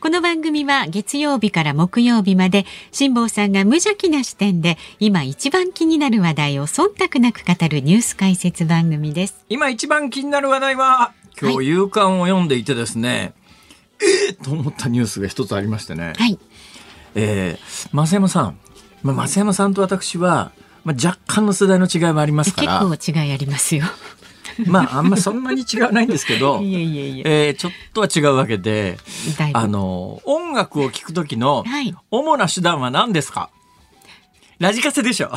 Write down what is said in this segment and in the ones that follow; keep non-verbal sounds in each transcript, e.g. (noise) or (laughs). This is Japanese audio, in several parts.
この番組は月曜日から木曜日まで辛坊さんが無邪気な視点で今一番気になる話題を忖度なく語るニュース解説番組です。今一番気になる話題は今日夕刊を読んでいてですね、はい、えー、と思ったニュースが一つありましてね、はい、えー、増山さん、まあ、増山さんと私は、まあ、若干の世代の違いはありますから。結構違いありますよ (laughs) まああんまそんなに違わないんですけど (laughs) いえいえいええー、ちょっとは違うわけであの音楽を聴く時の主な手段は何ですか、ラジカセでしょ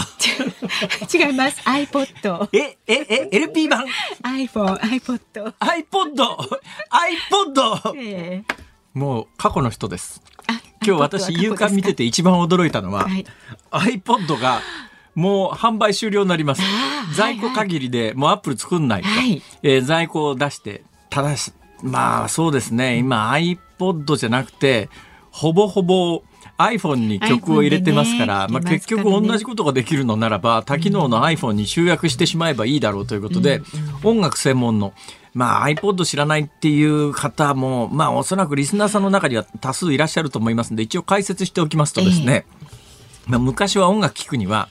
(laughs) 違います。iPod。え、え、え、LP 版 ?iPhone、iPod。iPod、iPod、えー、もう過去の人です。今日私、夕刊見てて一番驚いたのは、はい、iPod がもう販売終了になります。在庫限りでもうアップル作んないと。はい、えー、在庫を出して、ただし、まあそうですね、今 iPod じゃなくて、ほぼほぼ iPhone に曲を入れてますから、ね、まあ、結局同じことができるのならば、多機能の iPhone に集約してしまえばいいだろうということで、音楽専門の、まあ iPod 知らないっていう方も、まあおそらくリスナーさんの中には多数いらっしゃると思いますので、一応解説しておきますとですね、まあ昔は音楽聴くには、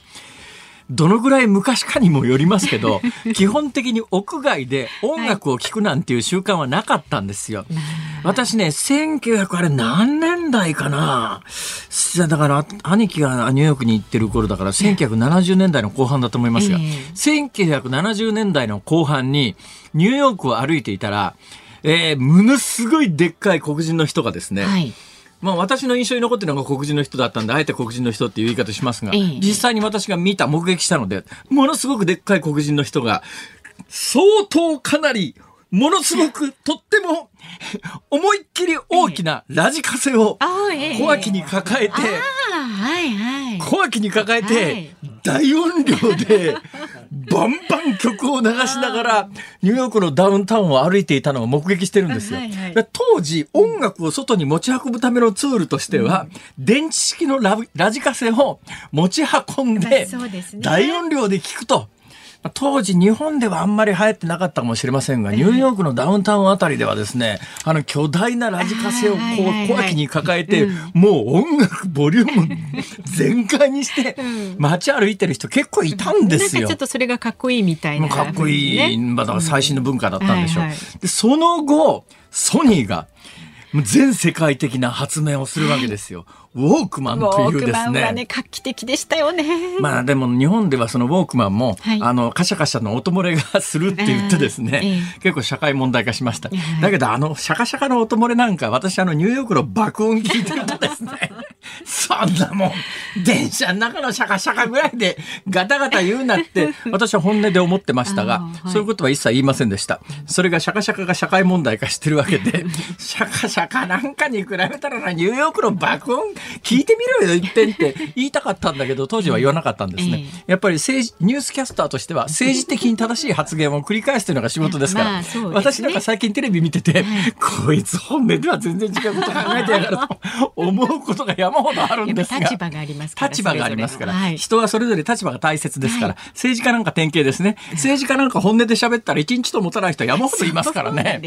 どのぐらい昔かにもよりますけど (laughs) 基本的に屋外で音楽を聴くなんていう習慣はなかったんですよ。はい、私ね1900あれ何年代かな。だから兄貴がニューヨークに行ってる頃だから1970年代の後半だと思いますが、えー、1970年代の後半にニューヨークを歩いていたら、えー、ものすごいでっかい黒人の人がですね、はいまあ、私の印象に残ってるのが黒人の人だったんで、あえて黒人の人っていう言い方しますが、ええ、実際に私が見た、目撃したので、ものすごくでっかい黒人の人が、相当かなり、ものすごく、とっても、思いっきり大きなラジカセを小脇に抱えて、小脇に抱えて、大音量で、バンバン曲を流しながら、ニューヨークのダウンタウンを歩いていたのを目撃してるんですよ。当時、音楽を外に持ち運ぶためのツールとしては、電池式のラジカセを持ち運んで、大音量で聞くと。当時日本ではあんまり流行ってなかったかもしれませんが、ニューヨークのダウンタウンあたりではですね、あの巨大なラジカセをこう小脇に抱えて、もう音楽ボリューム全開にして、街歩いてる人結構いたんですよ。ちょっとそれがかっこいいみたいな、かっこいい、まあ、だから最新の文化だったんでしょう。でその後、ソニーが全世界的な発明をするわけですよ。ウォークマンというですね。ね画期的でしたよね。まあでも日本ではそのウォークマンも、はい、あのカシャカシャの音漏れがするって言ってですね、えー、結構社会問題化しました。だけどあのシャカシャカの音漏れなんか私あのニューヨークの爆音聞いてるとですね、(laughs) そんなもん電車の中のシャカシャカぐらいでガタガタ言うなって私は本音で思ってましたが、(laughs) はい、そういうことは一切言いませんでした。それがシャカシャカが社会問題化してるわけで、(laughs) シャカシャカなんかに比べたらなニューヨークの爆音聞いてみろよ一遍って。言いたかったんだけど当時は言わなかったんですね、えー、やっぱり政治ニュースキャスターとしては政治的に正しい発言を繰り返すというのが仕事ですから、まあね、私なんか最近テレビ見てて、こいつ本音では全然違うこと考えてやがると思うことが山ほどあるんですが。立場がありますから立場がありますから、はい、人はそれぞれ立場が大切ですから、はい、政治家なんか典型ですね。政治家なんか本音で喋ったら一日と持たない人は山ほどいますからね。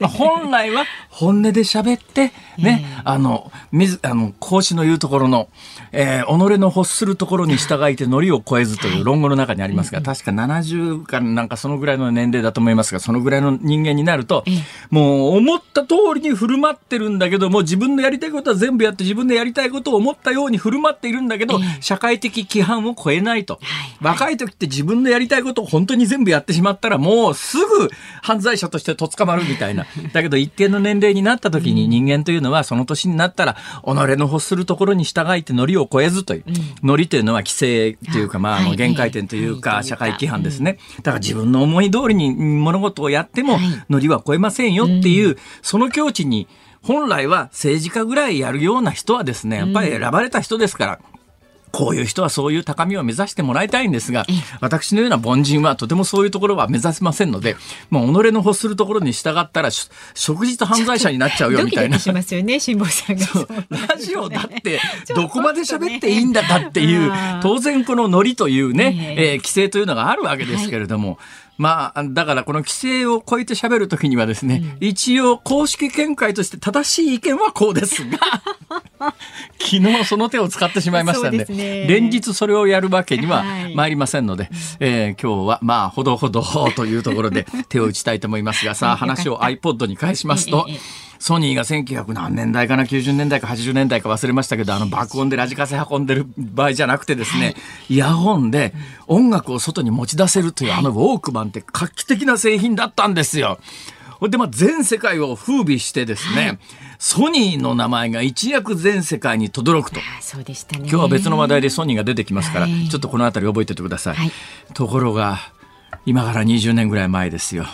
本来は本音で喋ってね、えー、あの水あの孔子の言うところの、えー、己の欲するところに従いて海苔を超えずという論語の中にありますが、確か70かなんかそのぐらいの年齢だと思いますが、そのぐらいの人間になると、もう思った通りに振る舞ってるんだけども、自分のやりたいことは全部やって自分のやりたいことを思ったように振る舞っているんだけど、社会的規範を超えないと。若い時って自分のやりたいことを本当に全部やってしまったら、もうすぐ犯罪者としてとっ捕まるみたいな。(laughs) だけど一定の年齢になった時に人間というのはその年になったら、己の欲するところに従いてノリを超えずという、ノリというのは規制というか、まあ、あの限界点というか、社会規範ですね。だから自分の思い通りに物事をやっても、ノリは超えませんよっていう、その境地に、本来は政治家ぐらいやるような人はですね、やっぱり選ばれた人ですから、こういう人はそういう高みを目指してもらいたいんですが、私のような凡人はとてもそういうところは目指せませんので、もう己の欲するところに従ったら、食事と犯罪者になっちゃうよみたいな。しますよね、辛坊さんが。ラジオだって、どこまで喋っていいんだかっていう、当然このノリというね、えー、規制というのがあるわけですけれども、はいまあ、だからこの規制を超えて喋るときにはですね、うん、一応公式見解として正しい意見はこうですが、(laughs) 昨日その手を使ってしまいましたんで、でね、連日それをやるわけには参りませんので、はい、えー、今日はまあ、ほどほどというところで手を打ちたいと思いますが、さあ (laughs) 話を iPod に返しますと、ソニーが1900何年代かな90年代か80年代か忘れましたけどあの爆音でラジカセ運んでる場合じゃなくてですね、イヤホンで音楽を外に持ち出せるというあのウォークマンって画期的な製品だったんですよ。で、まあ、全世界を風靡してですね、はい、ソニーの名前が一躍全世界に轟くと。そうでしたね。今日は別の話題でソニーが出てきますから、はい、ちょっとこの辺り覚えておいてください。はい、ところが、今から20年ぐらい前ですよ。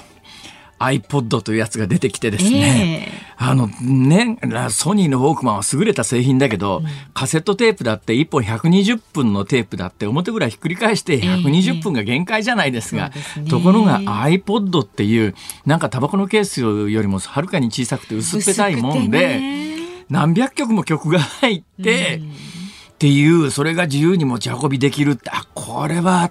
iPod というやつが出てきてですね、えー、あのね、ソニーのウォークマンは優れた製品だけど、うん、カセットテープだって1本120分のテープだって表ぐらいひっくり返して120分が限界じゃないですが、えー、ところが iPod っていうなんかタバコのケースよりもはるかに小さくて薄っぺたいもんで、何百曲も曲が入って、うん、っていうそれが自由に持ち運びできるってあこれは。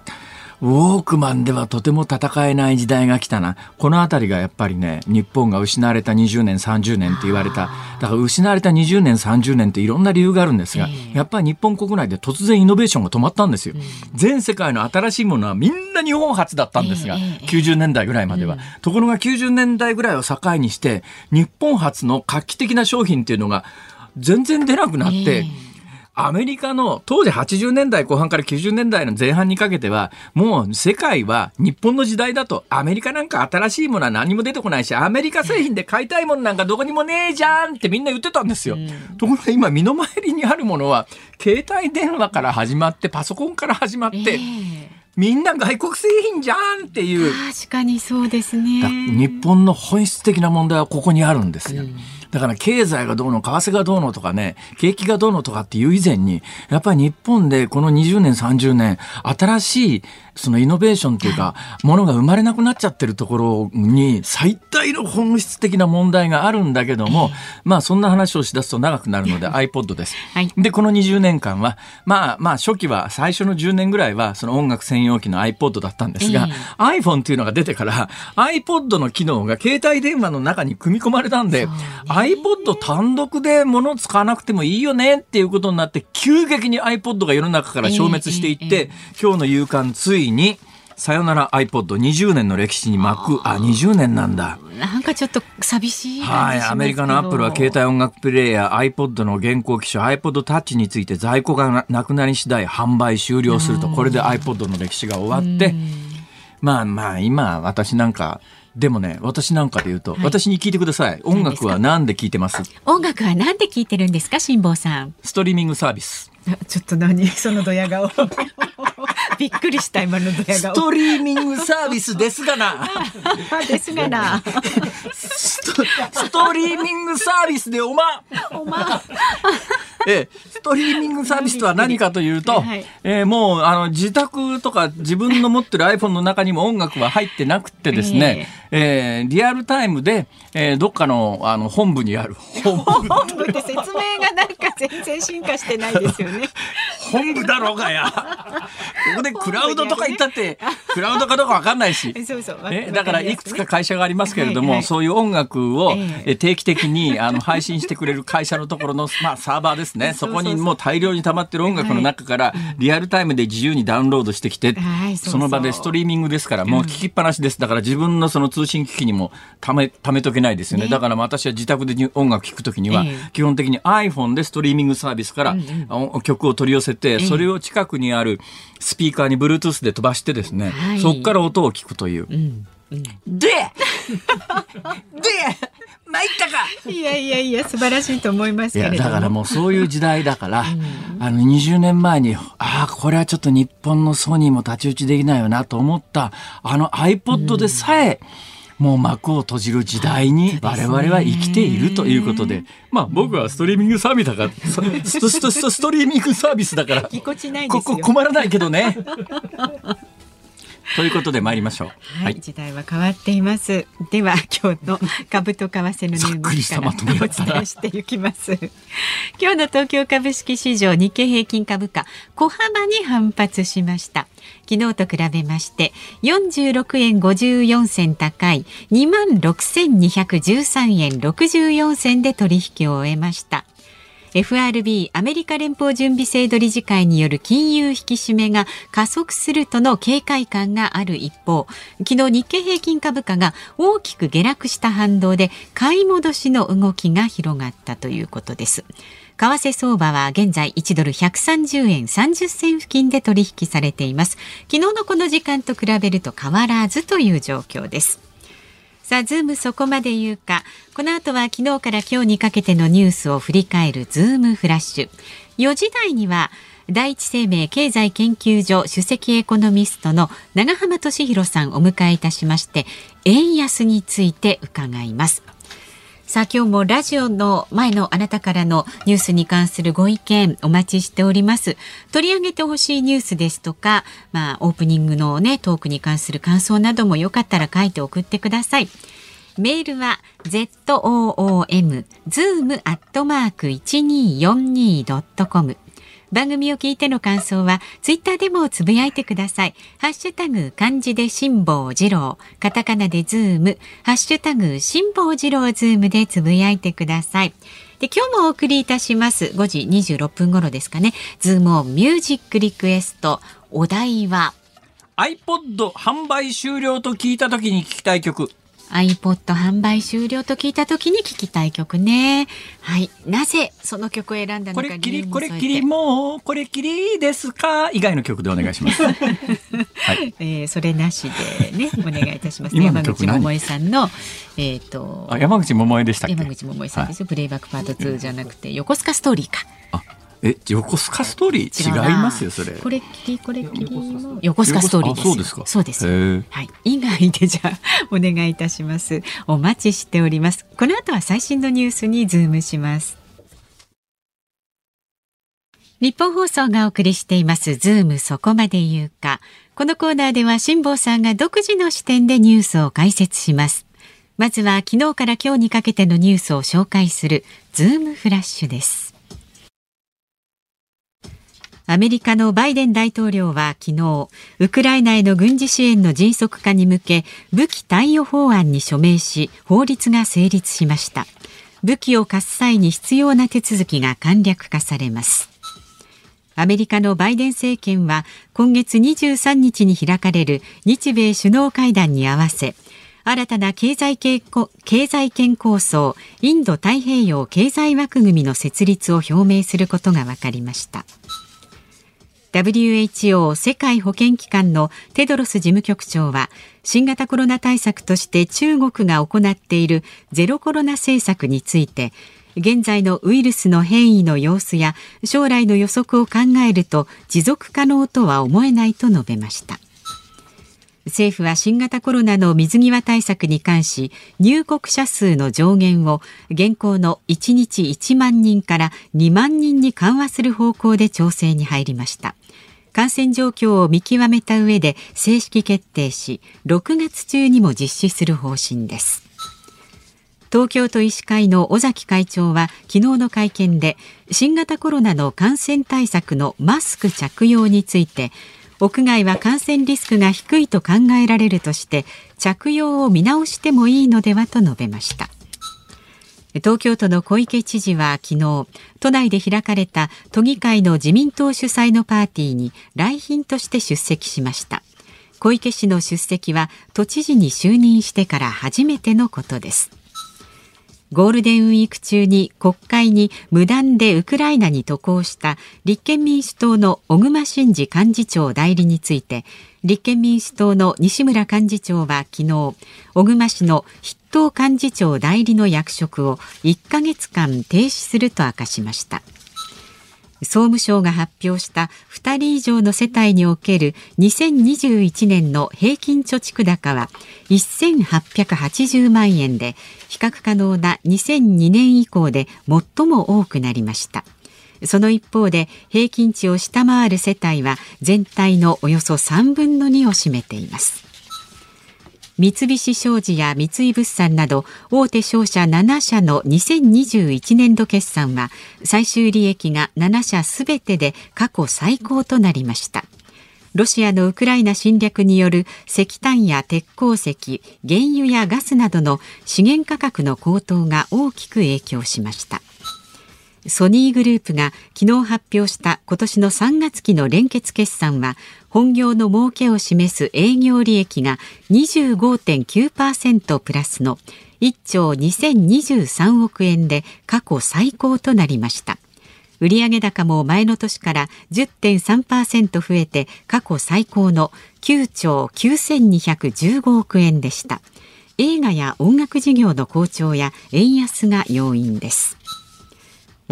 ウォークマンではとても戦えない時代が来たな。この辺りがやっぱりね、日本が失われた20年、30年って言われた。だから失われた20年、30年っていろんな理由があるんですが、やっぱり日本国内で突然イノベーションが止まったんですよ。全世界の新しいものはみんな日本初だったんですが、90年代ぐらいまでは。ところが90年代ぐらいを境にして、日本初の画期的な商品っていうのが全然出なくなって、アメリカの当時80年代後半から90年代の前半にかけては、もう世界は日本の時代だと、アメリカなんか新しいものは何も出てこないし、アメリカ製品で買いたいものなんかどこにもねえじゃんってみんな言ってたんですよ。ところが今身の回りにあるものは、携帯電話から始まって、パソコンから始まって、えーみんな外国製品じゃんっていう。確かにそうですね。日本の本質的な問題はここにあるんですよ。うんだから経済がどうの、為替がどうのとかね、景気がどうのとかっていう以前に、やっぱり日本でこの20年、30年、新しいそのイノベーションっていうか、ものが生まれなくなっちゃってるところに最大の本質的な問題があるんだけども、まあそんな話をしだすと長くなるので (laughs) iPod です。はい、で、この20年間は、まあまあ初期は最初の10年ぐらいはその音楽専用機の iPod だったんですが、iPhone っていうのが出てから iPod の機能が携帯電話の中に組み込まれたんで、iPod 単独で物使わなくてもいいよねっていうことになって急激に iPod が世の中から消滅していって、今日の夕刊ついいにさよなら iPod20 年の歴史に幕あ20年なんだ。なんかちょっと寂しいはいアメリカのアップルは携帯音楽プレーヤー iPod の現行機種 iPod Touch について在庫がなくなり次第販売終了するとこれで iPod の歴史が終わってまあまあ今私なんかでもね、私なんかで言うと、はい、私に聞いてください。音楽は何で聞いてます？音楽は何で聞いてるんですか、辛坊さん。ストリーミングサービス。ちょっと何？(laughs) そのドヤ顔。(laughs) びっくりした今のドヤ顔。ストリーミングサービスですがな。ですがな。ストストリーミングサービスでおま。おま。えストリーミングサービスとは何かというと、はい、えー、もうあの自宅とか自分の持ってる iPhone の中にも音楽は入ってなくてですね、えー、えー、リアルタイムで、えー、どっかのあの本部にある (laughs) 本部って説明がなんか全然進化してないですよね。本部だろうがや。ここでクラウドとか言ったって、(laughs) クラウドかどうかわかんないし。そうそうえだからいくつか会社がありますけれども、はいはい、そういう音楽を、え定期的にあの配信してくれる会社のところの、まあ、サーバーですね。そこにもう大量に溜まってる音楽の中から、リアルタイムで自由にダウンロードしてきて、その場でストリーミングですから、もう聞きっぱなしです。だから自分のその通信機器にもため、ためとけないですよね。だから私は自宅で音楽聴くときには、基本的に iPhone でストリーミングサービスから、曲を取り寄せて、それを近くにあるスピーカーに Bluetooth で飛ばしてですね、はい、そこから音を聞くという。で (laughs) で参ったか。いやいやいや素晴らしいと思いますけれだからもうそういう時代だから、うん、あの20年前にああこれはちょっと日本のソニーも太刀打ちできないよなと思ったあの iPod でさえ、うん。もう幕を閉じる時代に我々は生きているということで、まあ僕はストリーミングサービスだから、(laughs) ストリーミングサービスだから、ここ困らないけどね。ということで参りましょう、はい、時代は変わっています。では今日の株と為替のニュースからお伝えしていきます。今日の東京株式市場日経平均株価小幅に反発しました。昨日と比べまして46円54銭高い2万6213円64銭で取引を終えました FRB アメリカ連邦準備制度理事会による金融引き締めが加速するとの警戒感がある一方昨日日経平均株価が大きく下落した反動で買い戻しの動きが広がったということです。為替相場は現在1ドル130円30銭付近で取引されています。昨日のこの時間と比べると変わらずという状況です。さあ、ズームそこまで言うか。この後は昨日から今日にかけてのニュースを振り返るズームフラッシュ。4時台には、第一生命経済研究所首席エコノミストの長浜俊弘さんをお迎えいたしまして、円安について伺います。さあ今日もラジオの前のあなたからのニュースに関するご意見お待ちしております。取り上げてほしいニュースですとか、まあオープニングのねトークに関する感想などもよかったら書いて送ってください。メールは zoom zoom アットマーク 1242.com 番組を聞いての感想はツイッターでもつぶやいてください。ハッシュタグ漢字で辛坊治郎、カタカナでズーム、ハッシュタグ辛坊治郎ズームでつぶやいてください。で今日もお送りいたします5時26分頃ですかね。ズームオンミュージックリクエストお題は iPod 販売終了と聞いた時に聞きたい曲 iPod 販売終了と聞いた時に聞きたい曲ね。はい。なぜその曲を選んだのかこれっきり、これっきりもう、これっきりですか？以外の曲でお願いします。(laughs) はい。えー、それなしでね、お願いいたします。山口百恵さんの、えっ、ー、と。あ、山口百恵でした山口百恵さんですよ。はい、プレイバックパート2じゃなくて、横須賀ストーリーか。あえ、横須賀ストーリー違いますよ、それ。これっきり、これっきり横須賀ストーリーです。そうですか。そうです。はい。以外でじゃあ、お願いいたします。お待ちしております。この後は最新のニュースにズームします。ニッポン放送がお送りしています、ズームそこまで言うか。このコーナーでは辛坊さんが独自の視点でニュースを解説します。まずは昨日から今日にかけてのニュースを紹介するズームフラッシュです。アメリカのバイデン大統領は昨日、ウクライナへの軍事支援の迅速化に向け、武器貸与法案に署名し、法律が成立しました。武器を貸す際に必要な手続きが簡略化されます。アメリカのバイデン政権は今月23日に開かれる日米首脳会談に合わせ新たな経済経経済圏構想インド太平洋経済枠組みの設立を表明することが分かりました。WHO 世界保健機関のテドロス事務局長は新型コロナ対策として中国が行っているゼロコロナ政策について現在のウイルスの変異の様子や将来の予測を考えると持続可能とは思えないと述べました。政府は新型コロナの水際対策に関し入国者数の上限を現行の1日1万人から2万人に緩和する方向で調整に入りました。感染状況を見極めた上で正式決定し6月中にも実施する方針です。東京都医師会の尾崎会長は昨日の会見で新型コロナの感染対策のマスク着用について屋外は感染リスクが低いと考えられるとして着用を見直してもいいのではと述べました。東京都の小池知事は昨日都内で開かれた都議会の自民党主催のパーティーに来賓として出席しました。小池氏の出席は都知事に就任してから初めてのことです。ゴールデンウィーク中に国会に無断でウクライナに渡航した立憲民主党の小熊慎司幹事長代理について立憲民主党の西村幹事長は昨日小熊氏の筆頭幹事長代理の役職を1ヶ月間停止すると明かしました。総務省が発表した2人以上の世帯における2021年の平均貯蓄高は1880万円で比較可能な2002年以降で最も多くなりました。その一方で平均値を下回る世帯は全体のおよそ3分の2を占めています。三菱商事や三井物産など大手商社7社の2021年度決算は最終利益が7社すべてで過去最高となりましたロシアのウクライナ侵略による石炭や鉄鉱石、原油やガスなどの資源価格の高騰が大きく影響しました。ソニーグループが昨日発表した今年の3月期の連結決算は本業の儲けを示す営業利益が25.9%プラスの1兆2023億円で過去最高となりました。売上高も前の年から10.3%増えて過去最高の9兆9215億円でした。映画や音楽事業の好調や円安が要因です。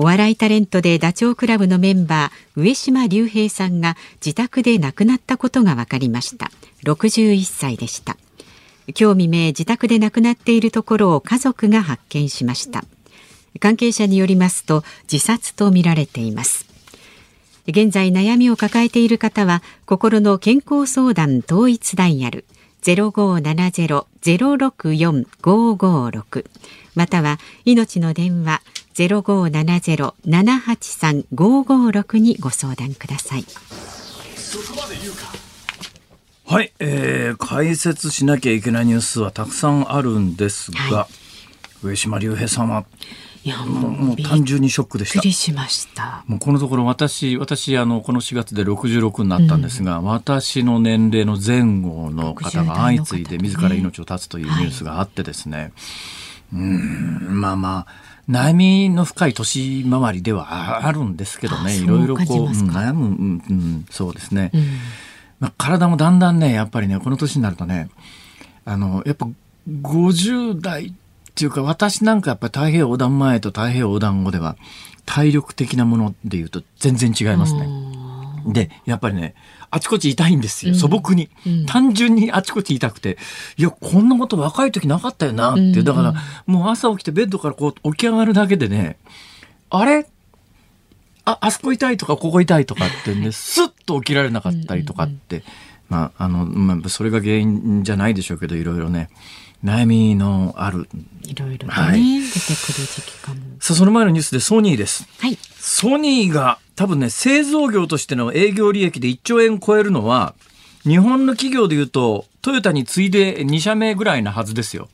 お笑いタレントでダチョウ倶楽部のメンバー上島竜兵さんが自宅で亡くなったことが分かりました。61歳でした。今日未明自宅で亡くなっているところを家族が発見しました。関係者によりますと自殺とみられています。現在悩みを抱えている方は心の健康相談統一ダイヤル0570-064-556または命の電話0570-783-556にご相談ください。はい、えー、解説しなきゃいけないニュースはたくさんあるんですが、はい、上島竜兵様いやもうもう単純にショックでした。しました。もうこのところ私私あのこの4月で66になったんですが、うん、私の年齢の前後の方が相次いで自ら命を絶つというニュースがあってですね。はい、うんまあまあ。悩みの深い年回りではあるんですけどね、いろいろこう、悩む、うんうん、そうですね。うん、まあ、体もだんだんね、やっぱりね、この年になるとね、あの、やっぱ50代っていうか、私なんかやっぱり太平洋横断前と太平洋横断後では、体力的なものでいうと全然違いますね。で、やっぱりね、あちこち痛いんですよ、素朴に、うん、単純にあちこち痛くて、いや、こんなこと若い時なかったよなって、だから、もう朝起きてベッドからこう起き上がるだけでね、あれ？あ、あそこ痛いとか、ここ痛いとかってね、スッと起きられなかったりとかって、まあ、あの、まあ、それが原因じゃないでしょうけど、いろいろね。悩みのある。いろいろね、はい、出てくる時期かも。さあ、その前のニュースでソニーです。はい。ソニーが多分ね、製造業としての営業利益で1兆円超えるのは、日本の企業でいうと、トヨタに次いで2社目ぐらいなはずですよ。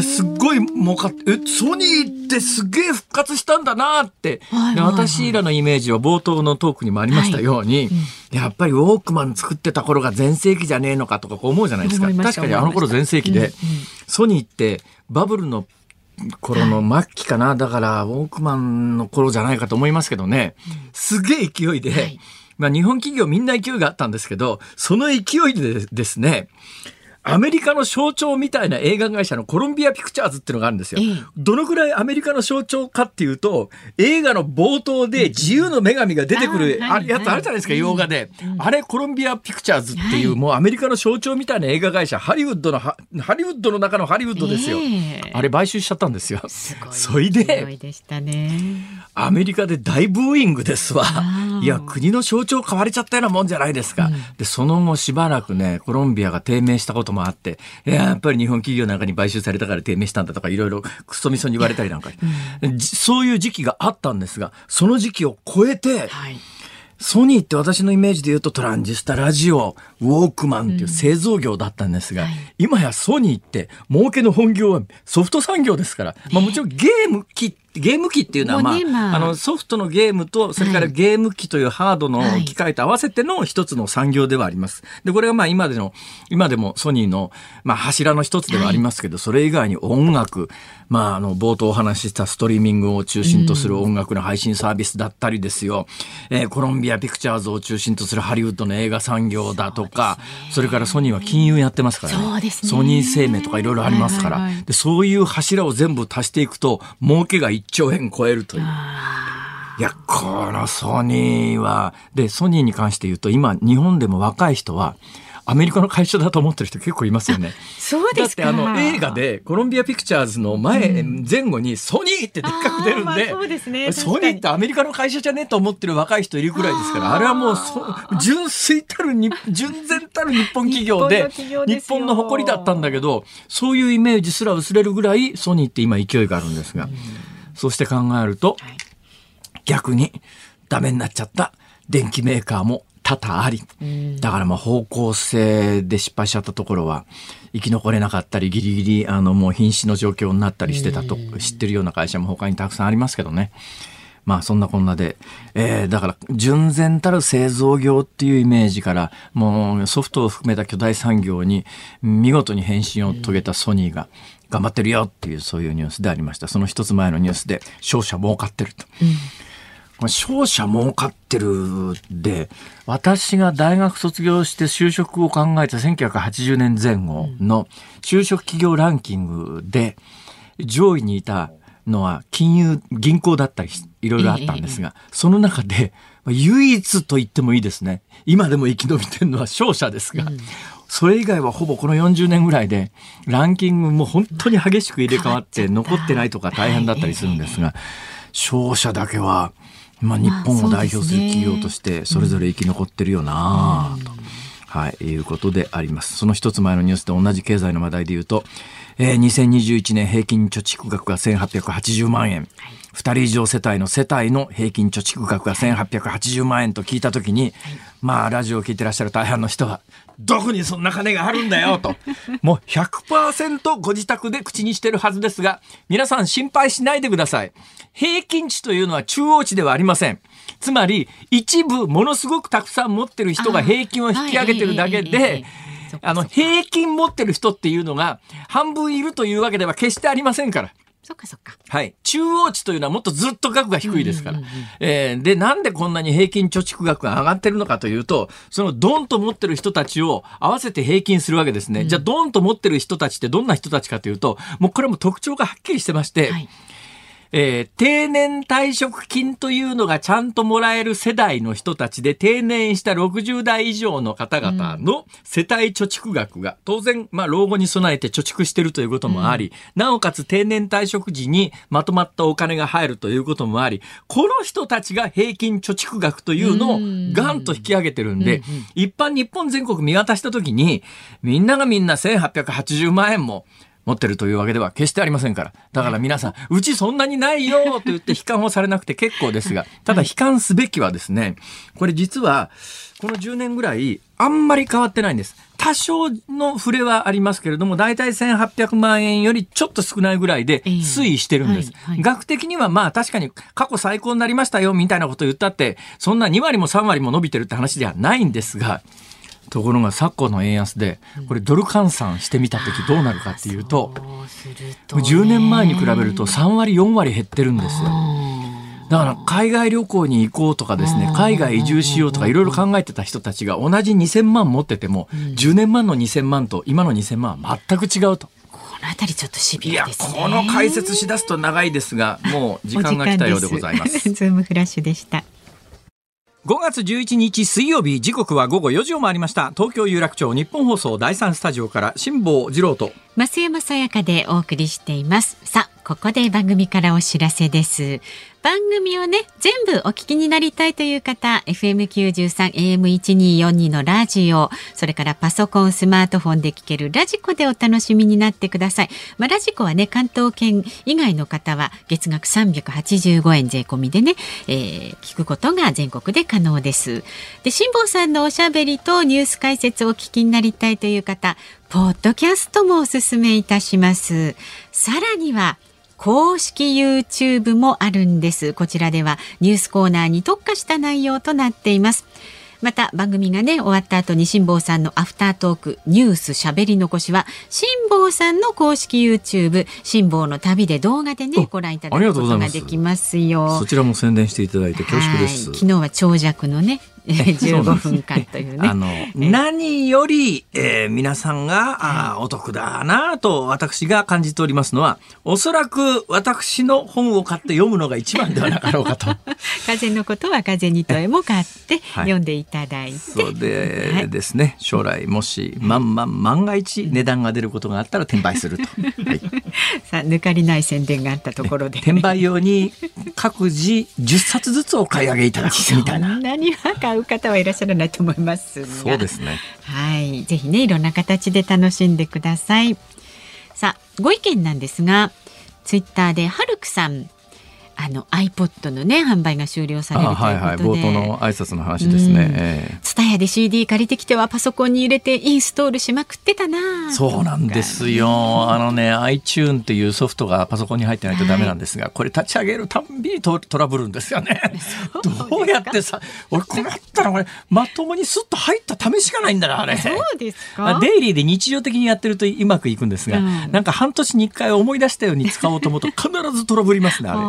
すっごい儲かって、え、ソニーってすげえ復活したんだなって、はいはいはい、私らのイメージは冒頭のトークにもありましたように、はい。うん、やっぱりウォークマン作ってた頃が全盛期じゃねえのかとか思うじゃないですか。確かにあの頃全盛期で、うんうん、ソニーってバブルの頃の末期かな、はい、だからウォークマンの頃じゃないかと思いますけどね、すげえ勢いで、はい。まあ、日本企業みんな勢いがあったんですけど、その勢いでですね、アメリカの象徴みたいな映画会社のコロンビアピクチャーズっていうのがあるんですよ。どのぐらいアメリカの象徴かっていうと、映画の冒頭で自由の女神が出てくる、あやつあるじゃないですか、洋画で。あれ、コロンビアピクチャーズっていう、もうアメリカの象徴みたいな映画会社、ハリウッドの、ハリウッドの中のハリウッドですよ。あれ買収しちゃったんですよ。それで、アメリカで大ブーイングですわ。いや、国の象徴変われちゃったようなもんじゃないですか。で、その後しばらくね、コロンビアが低迷したこともあって、やっぱり日本企業なんかに買収されたから低迷したんだとかいろいろクソみそに言われたりなんか、うん、そういう時期があったんですが、その時期を超えて、はい。ソニーって私のイメージで言うとトランジスタ、ラジオ、ウォークマンっていう製造業だったんですが、うん。はい、今やソニーって儲けの本業はソフト産業ですから、まあもちろんゲーム機ゲーム機っていうのは、まあ、まあ、あの、ソフトのゲームと、それからゲーム機というハードの機械と合わせての一つの産業ではあります。で、これがまあ今での、今でもソニーの、まあ柱の一つではありますけど、それ以外に音楽、まあ、あの、冒頭お話ししたストリーミングを中心とする音楽の配信サービスだったりですよ。うん、えー、コロンビアピクチャーズを中心とするハリウッドの映画産業だとか、それからソニーは金融やってますからね。ねソニー生命とかいろいろありますから、はいはいはい、で、そういう柱を全部足していくと、儲けが1兆円超えるという。いや、このソニーは、で、ソニーに関して言うと、今、日本でも若い人は、アメリカの会社だと思ってる人結構いますよね。(laughs) そうですだってあの映画でコロンビアピクチャーズの前、うん、前後にソニーってでっかく出るんで、そうですね、ソニーってアメリカの会社じゃねと思ってる若い人いるくらいですからあれはもうそ純粋たるに (laughs) 純然たる日本企業で日本の誇りだったんだけどそういうイメージすら薄れるぐらいソニーって今勢いがあるんですが、うん、そして考えると、はい、逆にダメになっちゃった電機メーカーも多々あり、だからまあ方向性で失敗しちゃったところは生き残れなかったりギリギリあのもう瀕死の状況になったりしてたと知ってるような会社も他にたくさんありますけどね。まあそんなこんなで、えー、だから純然たる製造業っていうイメージからもうソフトを含めた巨大産業に見事に変身を遂げたソニーが頑張ってるよっていうそういうニュースでありました。その一つ前のニュースで商社儲かってると。うん商社儲かってるで、私が大学卒業して就職を考えた1980年前後の就職企業ランキングで上位にいたのは金融、銀行だったりいろいろあったんですが、その中で唯一と言ってもいいですね。今でも生き延びてるのは商社ですが、それ以外はほぼこの40年ぐらいでランキングも本当に激しく入れ替わって残ってないとか大変だったりするんですが、商社だけはまあ、日本を代表する企業としてそれぞれ生き残ってるよなと、はい、いうことであります。その一つ前のニュースで同じ経済の話題で言うと、えー、2021年平均貯蓄額が1880万円。2人以上世帯の世帯の平均貯蓄額が1880万円と聞いたときに、まあ、ラジオを聞いてらっしゃる大半の人は、どこにそんな金があるんだよと。(laughs) もう100%ご自宅で口にしてるはずですが、皆さん心配しないでください。平均値というのは中央値ではありません。つまり、一部ものすごくたくさん持ってる人が平均を引き上げてるだけで、あの、平均持ってる人っていうのが半分いるというわけでは決してありませんから。そっかそっか。はい。中央値というのはもっとずっと額が低いですから。えー、で、なんでこんなに平均貯蓄額が上がってるのかというと、そのドンと持ってる人たちを合わせて平均するわけですね。うん、じゃあドンと持ってる人たちってどんな人たちかというと、もうこれも特徴がはっきりしてまして、はいえー、定年退職金というのがちゃんともらえる世代の人たちで定年した60代以上の方々の世帯貯蓄額が、当然、まあ、老後に備えて貯蓄してるということもあり、うん、なおかつ定年退職時にまとまったお金が入るということもあり、この人たちが平均貯蓄額というのをガンと引き上げてるんで、うんうん、一般日本全国見渡したときに、みんながみんな1880万円も、持ってるというわけでは決してありませんから。だから皆さん、うちそんなにないよと言って悲観をされなくて結構ですが、(laughs) ただ悲観すべきはですね、これ実は、この10年ぐらい、あんまり変わってないんです。多少の触れはありますけれども、大体1800万円よりちょっと少ないぐらいで推移してるんです。額的にはまあ確かに過去最高になりましたよみたいなことを言ったって、そんな2割も3割も伸びてるって話ではないんですが、ところが昨今の円安でこれドル換算してみた時どうなるかっていうと10年前に比べると3割4割減ってるんですよ。だから海外旅行に行こうとかですね海外移住しようとかいろいろ考えてた人たちが同じ2000万持ってても10年前の2000万と今の2000万は全く違うと。この辺りちょっとシビアですね。いやこの解説しだすと長いですがもう時間が来たようでございます。(laughs) ズームフラッシュでした。5月11日水曜日時刻は午後4時を回りました。東京有楽町日本放送第三スタジオから辛坊治郎と。増山さやかでお送りしています。さあここで番組からお知らせです。番組をね全部お聞きになりたいという方 FM93 AM1242 のラジオそれからパソコンスマートフォンで聞けるラジコでお楽しみになってください、まあ、ラジコはね関東圏以外の方は月額385円税込みでね、えー、聞くことが全国で可能です。で辛坊さんのおしゃべりとニュース解説をお聞きになりたいという方ポッドキャストもおすすめいたします。さらには公式 YouTube もあるんです。こちらではニュースコーナーに特化した内容となっています。また番組がね終わった後に辛坊さんのアフタートークニュースしゃべり残しは辛坊さんの公式 YouTube 辛坊の旅で動画でねご覧いただくことができますよ。そちらも宣伝していただいて恐縮です。昨日は長尺のね (laughs) 15分間というね。あの、何より、えー、皆さんが、あお得だなと私が感じておりますのは、おそらく私の本を買って読むのが一番ではなかろうかと。(laughs) 風のことは風に問えも買って読んでいただいて。そうでですね、将来もし、万万万が一値段が出ることがあったら転売すると。はい、(laughs) さあ、抜かりない宣伝があったところで。転売用に各自10冊ずつお買い上げいただくみたいな。そんなには買う方はいらっしゃらないと思いますそうですね。はい、ぜひね、いろんな形で楽しんでください。さあ、ご意見なんですが、ツイッターでハルクさんあの iPod のね販売が終了されるということで、はいはい、冒頭の挨拶の話ですね。ツタヤで CD 借りてきてはパソコンに入れてインストールしまくってたな。そうなんですよ。あのね iTune っていうソフトがパソコンに入ってないとダメなんですが、はい、これ立ち上げるたんびにトラブるんですよね。(laughs) どうやってさ、俺困ったらこれまともにスッと入った試しがないんだなあれ。そうですか？デイリーで日常的にやってるとうまくいくんですが、うん、なんか半年に一回思い出したように使おうと思うと必ずトラブりますねあれ。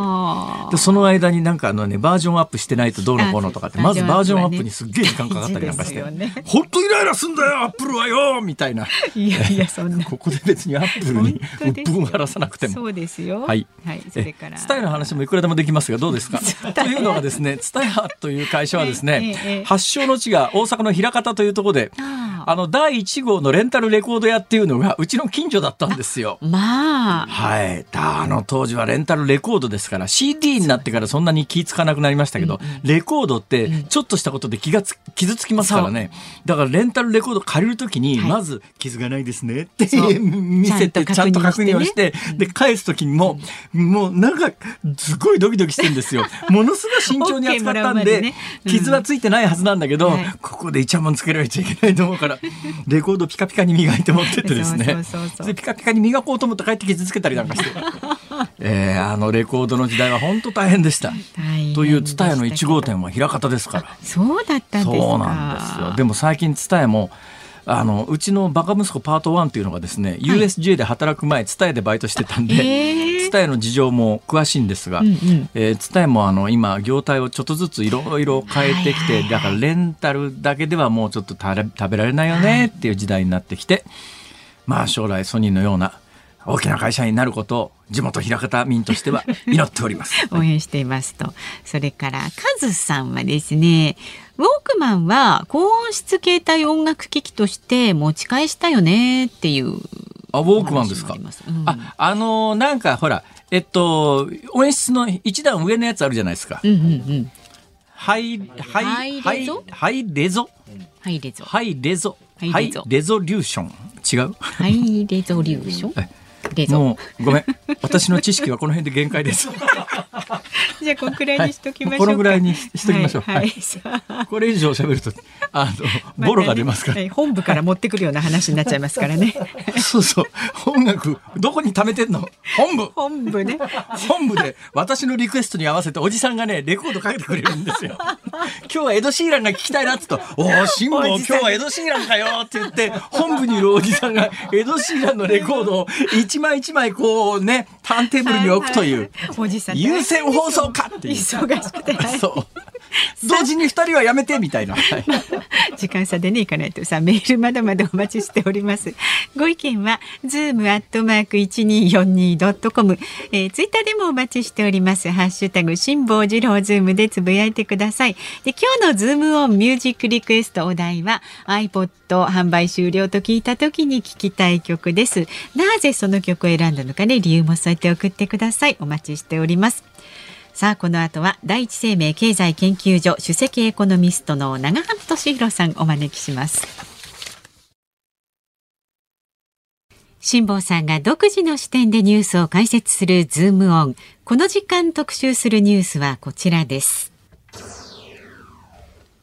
でその間になんかあのねバージョンアップしてないとどうのこうのとかってまずバージョンアップにすっげえ時間かかったりなんかして、ね、ほんとイライラすんだよアップルはよみたいな。いやいやそんな。(laughs) ここで別にアップルに鬱憤を晴らさなくても。そうですよ。はい、はい、それから。ツタヤの話もいくらでもできますがどうですか？というのはですねツタヤという会社はですね、発祥の地が大阪の枚方というところであの第1号のレンタルレコード屋っていうのがうちの近所だったんですよ。まあ。はい。あの当時はレンタルレコードですから CD になってからそんなに気付かなくなりましたけど、レコードってちょっとしたことで気がつ傷つきますからね。だからレンタルレコード借りるときに、まず傷がないですねって見せてちゃんと確認をして、で返すときにも、もうなんかすごいドキドキしてるんですよ。(laughs) ものすごい慎重に扱ったんで、傷はついてないはずなんだけど、ここでイチャモンつけられちゃいけないと思うから。レコードピカピカに磨いて持ってってですね。ピカピカに磨こうと思って帰って傷つけたりなんかして、(laughs) えー、あのレコードの時代は本当大変でした。という蔦屋の1号店は枚方ですから。そうだったそうなんですよ。でも最近蔦屋もあのうちのバカ息子パート1っていうのがですね、はい、USJ で働く前蔦屋でバイトしてたんで蔦屋の事情も詳しいんですが蔦屋、うんうん。えー、もあの今業態をちょっとずついろいろ変えてきて、はいはいはい、だからレンタルだけではもうちょっと食べられないよねっていう時代になってきて、まあ将来ソニーのような大きな会社になることを地元枚方民としては (laughs) 祈っております。応援していますと。それからカズさんはですねウォークマンは高音質携帯音楽機器として盛り返したよねっていうあウォークマンですか、うん、ああのー、なんかほらえっと音質の一段上のやつあるじゃないですか、うんうんうん。ハイハイハイハイレゾハイレゾハイレゾハイレゾリューション。違う？ハイレゾリューション？(laughs) もうごめん。私の知識はこの辺で限界です。(laughs) じゃあこのくらいにしときましょう、はい、このぐらいにしときましょう、はい、はい、これ以上喋るとあのボロが出ますから、ね、本部から持ってくるような話になっちゃいますからね。そうそう。音楽どこに貯めてんの？本部。本部ね。本部で私のリクエストに合わせておじさんがねレコードかけてくれるんですよ。今日はエド・シーランが聞きたいなっつと「おお辛抱。今日はエド・シーランかよ」って言って本部にいるおじさんがエド・シーランのレコードを一枚一枚こうねターンテーブルに置くという、有線放送かっていう。忙しくて。そう (laughs) 同時に二人はやめてみたいな、(laughs) 時間差でねいかないと。さメールまだまだお待ちしております。(laughs) ご意見はズームアットマーク一二四二ドットコム、ツイッターでもお待ちしております。ハッシュタグ辛坊治郎ズームでつぶやいてください。で今日のズームオンミュージックリクエストお題は iPod 販売終了と聞いた時に聞きたい曲です。なぜその曲を選んだのかね理由も添えて送ってください。お待ちしております。さあこの後は第一生命経済研究所首席エコノミストの長浜俊弘さんお招きします。辛坊さんが独自の視点でニュースを解説するズームオン。この時間特集するニュースはこちらです。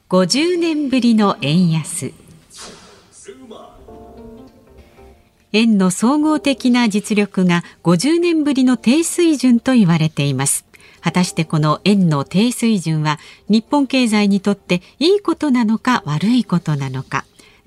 50年ぶりの円安。円の総合的な実力が50年ぶりの低水準と言われています。果たしてこの円の低水準は日本経済にとっていいことなのか悪いことなのか。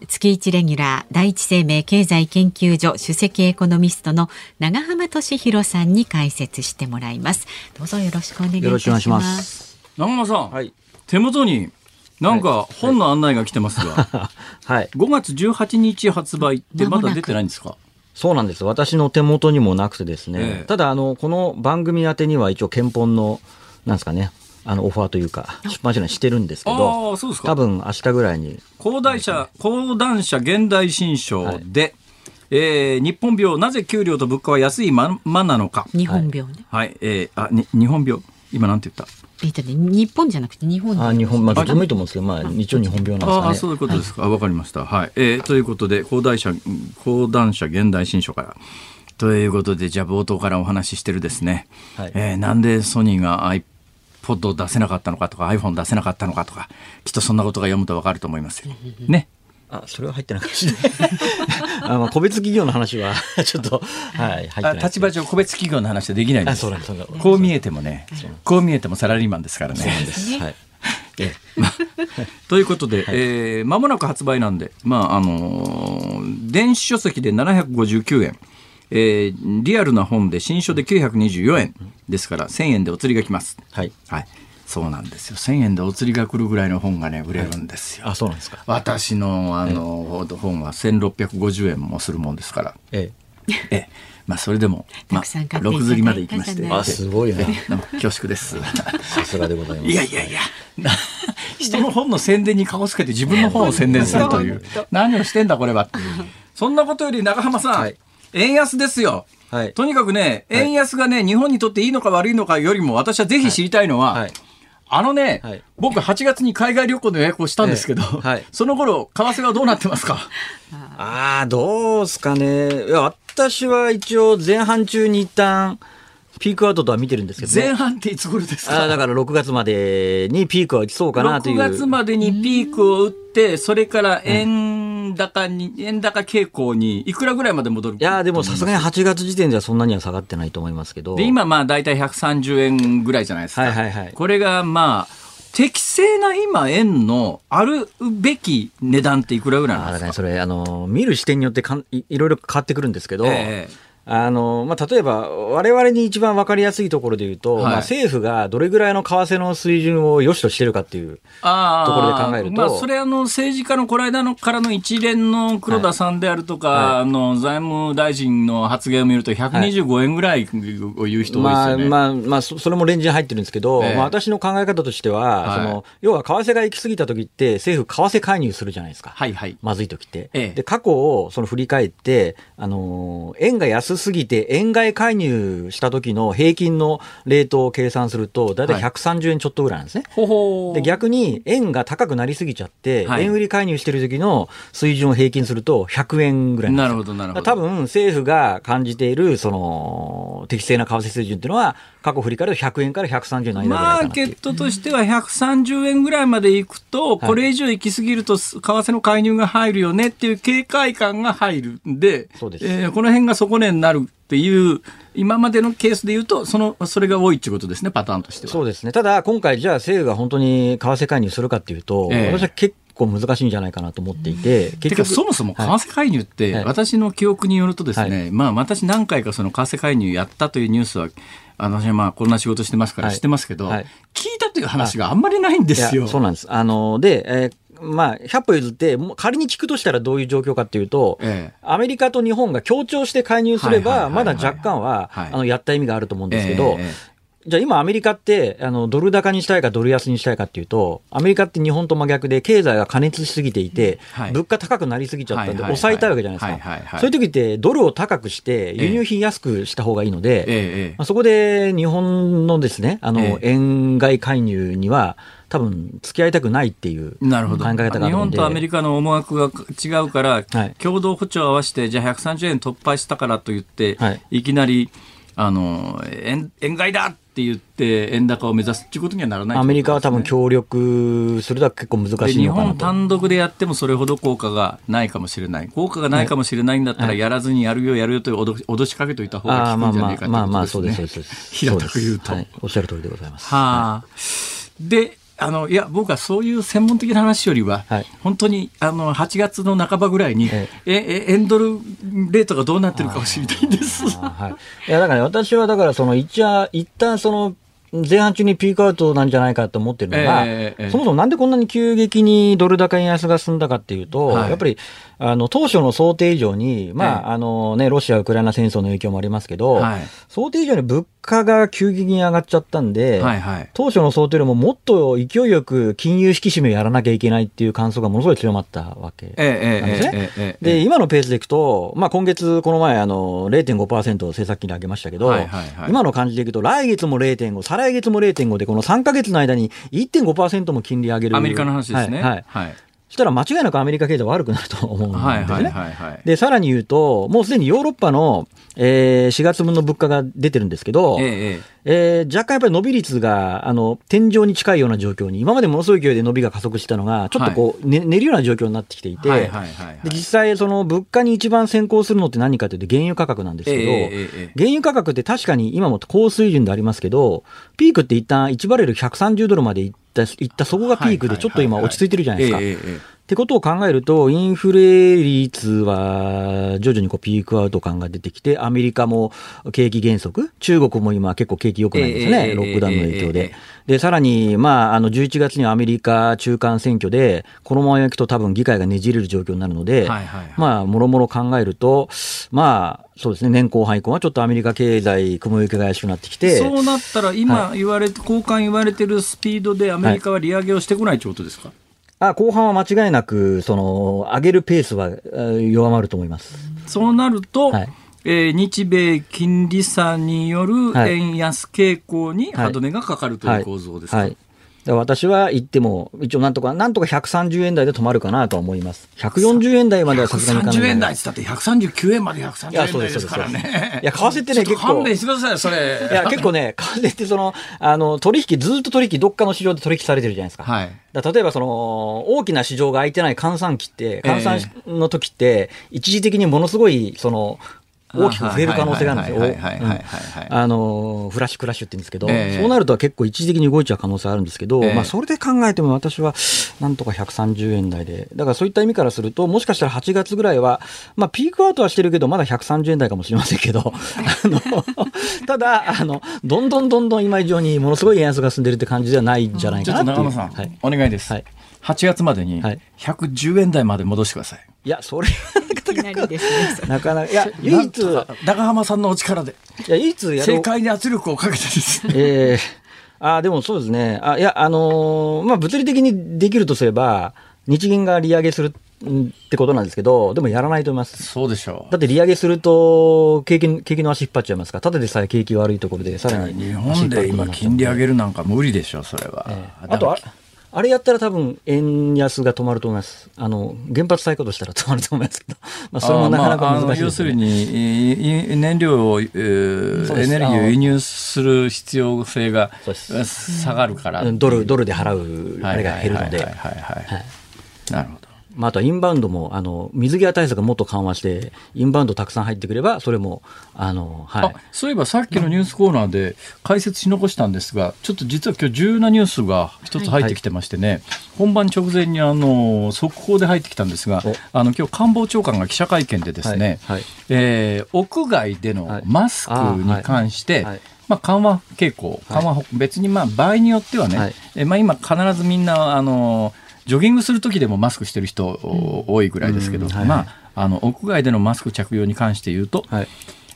月一レギュラー第一生命経済研究所首席エコノミストの長浜俊弘さんに解説してもらいます。どうぞよろしくお願いします。長浜さん、はい、手元になんか本の案内が来てますが、はい、5月18日発売ってまだ出てないんですか？そうなんです。私の手元にもなくてですね。ええ、ただ、あの、この番組宛てには一応、憲法の、なんですかね、あのオファーというか出版社にしてるんですけど多分明日ぐらいに。講談社講談社現代新書で、はい、えー、日本病なぜ給料と物価は安いままなのか。日本病ね。はい、えー、あに日本病今なんて言った？えっとね、日本じゃなくて日本あ日本まあどっちもいいと思うんですけどまあ一応日本病なんですかね。あそういうことですか、はい、わかりました。はい、えー、ということで講談社講談社現代新書から。ということでじゃあ冒頭からお話ししてるですね、はい、えー、なんでソニーが iPod を出せなかったのかとか iPhone 出せなかったのかとかきっとそんなことが読むとわかると思いますよ。ねあ、それは入ってないかもしれない。(laughs) あまあ個別企業の話は (laughs) ちょっと、はい、入ってない。立場上個別企業の話はできないんです。そうなんです。こう見えてもね、こう見えてもサラリーマンですからね。そうなんです。はい。(laughs) えまあ、ということで、はい、えー、間もなく発売なんで、まああのー、電子書籍で759円、えー、リアルな本で新書で924円ですから1000円でお釣りがきます。はい、はいそうなんですよ。1000円でお釣りが来るぐらいの本がね売れるんですよ、はい、あそうなんですか。私のあの、ええ、本は1650円もするもんですから。ええ。ええ。まあそれでも、まあ、6釣りまで行きましてあすごいね恐縮です。(laughs) さすがでございます。いやいやいや。人の本の宣伝にかこつけて自分の本を宣伝するという。(laughs) 何をしてんだこれはそんなことより長浜さん、はい、円安ですよ。はい、とにかくね、円安がね、日本にとっていいのか悪いのかよりも、私はぜひ知りたいのは、はいあのね、はい、僕8月に海外旅行の予約をしたんですけど、えーはい、(laughs) その頃、為替はどうなってますか？ああ、どうすかね。いや、私は一応前半中に一旦、ピークアウトとは見てるんですけど、ね、前半っていつ頃ですか？あだから6月までにピークは来そうかなという。6月までにピークを打って、それから円高に、円高傾向にいくらぐらいまで戻る？いやでもさすがに8月時点ではそんなには下がってないと思いますけど。で、今まあ大体130円ぐらいじゃないですか。はいはいはい。これがまあ、適正な今円のあるべき値段っていくらぐらいなんですか？あそれあの見る視点によってかんいいろいろ変わってくるんですけど、えーあのまあ、例えば、われわれに一番分かりやすいところで言うと、はい、まあ、政府がどれぐらいの為替の水準を良しとしてるかっていうところで考えると、まあ、それあの、政治家のこの間のからの一連の黒田さんであるとか、はい、あの財務大臣の発言を見ると、125円ぐらいを言う人多いですよね、まあまあまあ、それもレンジに入ってるんですけど、えー、まあ、私の考え方としては、はい、その要は為替が行き過ぎた時って、政府、為替介入するじゃないですか、はいはい、まずい時って。えー、で過去をその振り返ってあの、円が安すぎて、円買い介入した時の平均のレートを計算すると、大体130円ちょっとぐらいなんですね。はい、で逆に円が高くなりすぎちゃって、はい、円売り介入してる時の水準を平均すると100円ぐらいなるほど、なるほど。多分政府が感じているその適正な為替水準っていうのは、過去振り返ると100円から130円の間ぐらいマーケットとしては130円ぐらいまでいくと、これ以上行き過ぎると、為替の介入が入るよねっていう警戒感が入るんで、そうです。えー、この辺が底値になるっていう、今までのケースでいうと、そのそれが多いっていうことですね、パターンとしては。そうですね、ただ、今回、じゃあ、政府が本当に為替介入するかっていうと、えー、私は結構難しいんじゃないかなと思っていて、結局そもそも為替介入って、私の記憶によるとですね、はい、まあ私何回かその為替介入やったというニュースはあの私はまあこんな仕事してますから知ってますけど、はい。はい、聞いたという話があんまりないんですよ。そうなんです。あので、えーまあ、100歩譲って、仮に聞くとしたらどういう状況かっていうと、ええ、アメリカと日本が協調して介入すれば、まだ若干は、あのやった意味があると思うんですけど、えじゃあ今アメリカってあのドル高にしたいかドル安にしたいかっていうとアメリカって日本と真逆で経済が過熱しすぎていて、はい、物価高くなりすぎちゃったんで抑えたいわけじゃないですか。そういう時ってドルを高くして輸入品安くした方がいいので、ええまあ、そこで日本のですねあの、円買い介入には多分付き合いたくないっていう考え方があるので。日本とアメリカの思惑が違うから、はい、共同歩調を合わせてじゃあ130円突破したからといって、はい、いきなりあの円円買いだって言って円高を目指すっていうことにはならない、ね、アメリカは多分協力するのは結構難しい日本単独でやってもそれほど効果がないかもしれない。効果がないかもしれないんだったらやらずにやるよやるよという脅脅しかけといた方が効くんじゃないかということですね。まあまあそうですそうです平たく言うと、はい、おっしゃる通りでございます。はあ、であのいや僕はそういう専門的な話よりは、はい、本当にあの8月の半ばぐらいに、ええ。エンドルレートがどうなってるかを知りたいんです。はい、いやだから、ね、私はだからその一一旦その前半中にピークアウトなんじゃないかと思ってるのが、えー、そもそもなんでこんなに急激にドル高円安が進んだかっていうと、はい、やっぱりあの当初の想定以上に、まあ、あのね、ロシア・ウクライナ戦争の影響もありますけど、はい、想定以上に物価が急激に上がっちゃったんで、はいはい、当初の想定よりももっと勢いよく金融引き締めをやらなきゃいけないっていう感想がものすごい強まったわけなんですね。で、今のペースでいくと、まあ、今月、この前、あの、0.5%政策金利上げましたけど、はいはいはい、今の感じでいくと、来月も0.5、再来月も0.5で、この3か月の間に1.5%も金利上げる。アメリカの話ですね。はい、はいしたら間違いなくアメリカ経済悪くなると思うんですね。はいはいはいはい、で、さらに言うと、もうすでにヨーロッパの、えー、4月分の物価が出てるんですけど、えええー、若干やっぱり伸び率が、あの、天井に近いような状況に、今までものすごい勢いで伸びが加速したのが、ちょっとこう、ね、寝るような状況になってきていて、で実際、その物価に一番先行するのって何かというと、原油価格なんですけど、え原油価格って確かに今も高水準でありますけど、ピークって一旦1バレル130ドルまでいった、いったそこがピークで、ちょっと今落ち着いてるじゃないですか。ってことを考えると、インフレ率は徐々にこうピークアウト感が出てきて、アメリカも景気減速、中国も今結構景気良くないですね、ロックダウンの影響で。で、さらに、まあ、あの、11月にはアメリカ中間選挙で、このまま行くと多分議会がねじれる状況になるので、まあ、もろもろ考えると、まあ、そうですね、年後半以降はちょっとアメリカ経済、雲行きが怪しくなってきて。そうなったら、今言われて、交換言われてるスピードでアメリカは利上げをしてこないということですか、はいあ後半は間違いなく、その、上げるペースは弱まると思います。そうなると、はい、えー、日米金利差による円安傾向に歯止めがかかるという構造ですか、はいはい私は行っても、一応なんとか、なんとか130円台で止まるかなと思います。140円台まではさすがにいかない。130円台って言ったって139円まで130円台ですからね。いや、為替ってね、結構。勘弁してください、それ。いや、結構ね、為替ってその、あの、取引、ずっと取引、どっかの市場で取引されてるじゃないですか。はい。だ例えばその、大きな市場が空いてない換算期って、換算の時って、一時的にものすごい、その、大きく増える可能性があるんですよ。あの、フラッシュクラッシュって言うんですけど、えー、そうなると結構一時的に動いちゃう可能性あるんですけど、えー、まあそれで考えても私はなんとか130円台で、だからそういった意味からすると、もしかしたら8月ぐらいは、まあピークアウトはしてるけど、まだ130円台かもしれませんけど、(laughs) あの、ただ、あの、どんどんどんどん今以上にものすごい円安が進んでるって感じではないんじゃないかなっていう。長野さん、はい、お願いです。はい、8月までに110円台まで戻してください。いや、それなかなか、いや、唯一。長浜さんのお力で。いや、唯一や正解に圧力をかけてですね。(laughs) ええー、あ、でもそうですね。あ、いや、あのー、まあ、物理的にできるとすれば、日銀が利上げするってことなんですけど、でもやらないと思います。そうでしょう。だって利上げすると、景気、景気の足引っ張っちゃいますから、ただでさえ景気悪いところで、さらに。日本で今金利上げるなんか無理でしょ、それは。えー、あと、あれやったら多分円安が止まると思います。あの、原発再稼働したら止まると思いますけど、(laughs) まあ、それもなかなか難しい、ね、要するに、燃料を、えー、エネルギーを輸入する必要性が下がるから。ドル、ドルで払う、あれが減るので。なるほど。まあ、あとはインバウンドもあの水際対策がもっと緩和して、インバウンドたくさん入ってくれば、それもあの、はい、そういえばさっきのニュースコーナーで解説し残したんですが、ちょっと実は今日重要なニュースが一つ入ってきてましてね、はい、本番直前にあの速報で入ってきたんですが、あの今日官房長官が記者会見でですね、はい。はい、えー、屋外でのマスクに関して、まあ、緩和傾向、緩和、別にまあ場合によってはね、はい、えまあ、今、必ずみんなあのジョギングする時でもマスクしてる人多いぐらいですけど、まあ、あの屋外でのマスク着用に関して言うと、はい。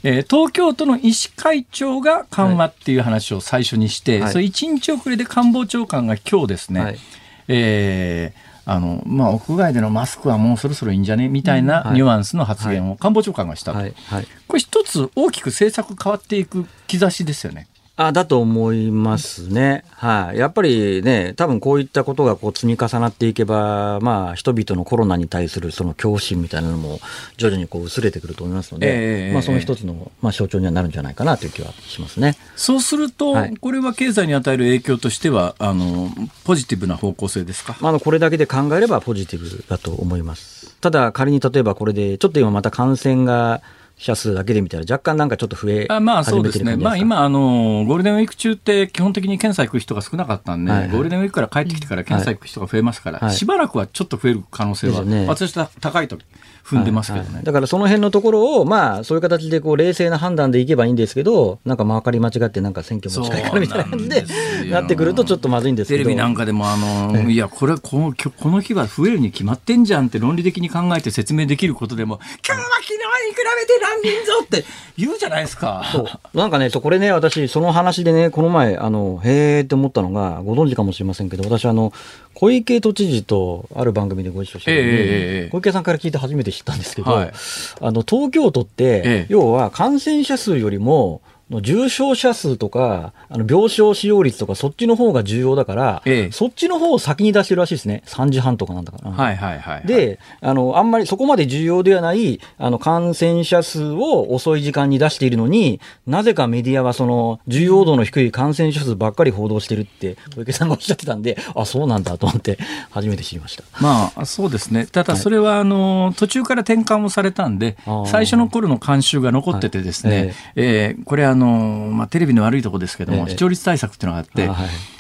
えー、東京都の医師会長が緩和っていう話を最初にして、はい、それ1日遅れで官房長官が今日ですね、はい、えーあの、まあ、屋外でのマスクはもうそろそろいいんじゃね？みたいなニュアンスの発言を官房長官がしたと。はい。はい、これ一つ大きく政策変わっていく兆しですよね。あだと思いますね。はい、やっぱりね、多分こういったことがこう積み重なっていけば、まあ、人々のコロナに対するその恐怖心みたいなのも徐々にこう薄れてくると思いますので、えー、まあ、その一つの、まあ、象徴にはなるんじゃないかなという気はしますね。そうすると、はい、これは経済に与える影響としては、あのポジティブな方向性ですか？あのこれだけで考えればポジティブだと思います。ただ、仮に例えばこれで、ちょっと今また感染が者数だけで見たら若干なんかちょっと増えあまあそうですね、まあ、今あの、ゴールデンウィーク中って基本的に検査行く人が少なかったんで、はいはい、ゴールデンウィークから帰ってきてから検査行く人が増えますから、はい、しばらくはちょっと増える可能性は、ね、私は高いと踏んでますけどね。はいはい、だからその辺のところを、まあ、そういう形でこう冷静な判断でいけばいいんですけど、なんかまかり間違って、なんか選挙も近いからみたいな感じでなってくると、ちょっとまずいんです。テレビなんかでも、あの、いや、これこの、この日は増えるに決まってんじゃんって論理的に考えて説明できることでも、今日は昨日に比べて何人ぞって言うじゃないですか。そうなんかね、これね、私、その話でね、この前、あの、へーって思ったのが、ご存知かもしれませんけど、私、あの、小池都知事とある番組でご一緒して、えー、小池さんから聞いて初めて知ったんですけど、はい、あの東京都って、えー、要は感染者数よりもの重症者数とか、あの病床使用率とか、そっちの方が重要だから、ええ、そっちの方を先に出してるらしいですね。3時半とかなんだかな。はいはいはい、はい、で、あの、あんまりそこまで重要ではない、あの、感染者数を遅い時間に出しているのに、なぜかメディアはその、重要度の低い感染者数ばっかり報道してるって、小池さんがおっしゃってたんで、あ、そうなんだと思って、初めて知りました。まあ、そうですね。ただ、それは、あの、途中から転換をされたんで、最初の頃の慣習が残っててですね、はい、えー、えー、これあの、まあ、テレビの悪いところですけども、視聴率対策っていうのがあって、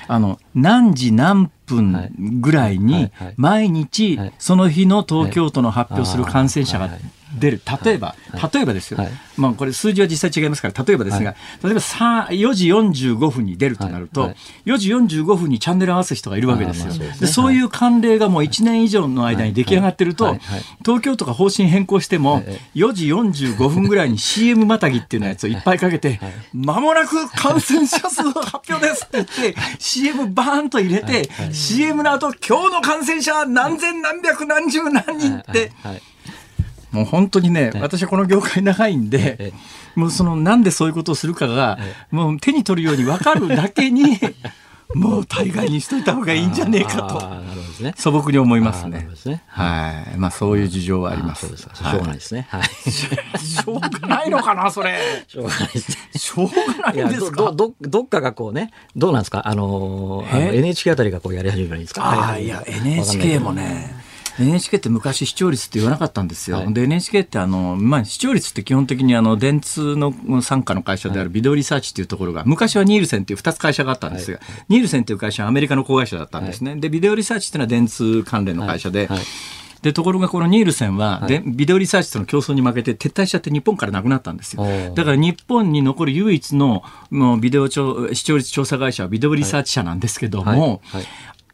あの何時何分ぐらいに毎日その日の東京都の発表する感染者が出る。例えば、例えばですよ。まあこれ数字は実際違いますから、例えばですが、例えば4時45分に出るとなると、4時45分にチャンネル合わせる人がいるわけですよ。でそういう慣例がもう1年以上の間に出来上がってると、東京都が方針変更しても、4時45分ぐらいに CM またぎっていうのやつをいっぱいかけて、まもなく感染者数発表ですって言って、CM バーンと入れて、CM の後、今日の感染者何千何百何十何人って、もう本当にね、私はこの業界長いんで、もうそのなんでそういうことをするかが、もう手に取るように分かるだけに、(laughs) もう大概にしといた方がいいんじゃねえかと、ね、素朴に思いますね。はい、まあそういう事情はあります。しょうがないですね。はい。しょうがないのかな、それ。しょうがないですね。しょうがないんですか？どどどっかがこうね、どうなんですか？あのー、あの NHK あたりがこうやり始めるんですか？ああいや NHK もね。NHK って昔視聴率って言わなかったんですよ。はい、で NHK ってあの、まあ、視聴率って基本的にあの電通の傘下の会社であるビデオリサーチっていうところが、昔はニールセンっていう2つ会社があったんですが、はい、ニールセンっていう会社はアメリカの子会社だったんですね。でビデオリサーチっていうのは電通関連の会社で、でところがこのニールセンは、はい、ビデオリサーチとの競争に負けて撤退しちゃって日本からなくなったんですよ。だから日本に残る唯一のもうビデオ視聴率調査会社はビデオリサーチ社なんですけども、はい。はい、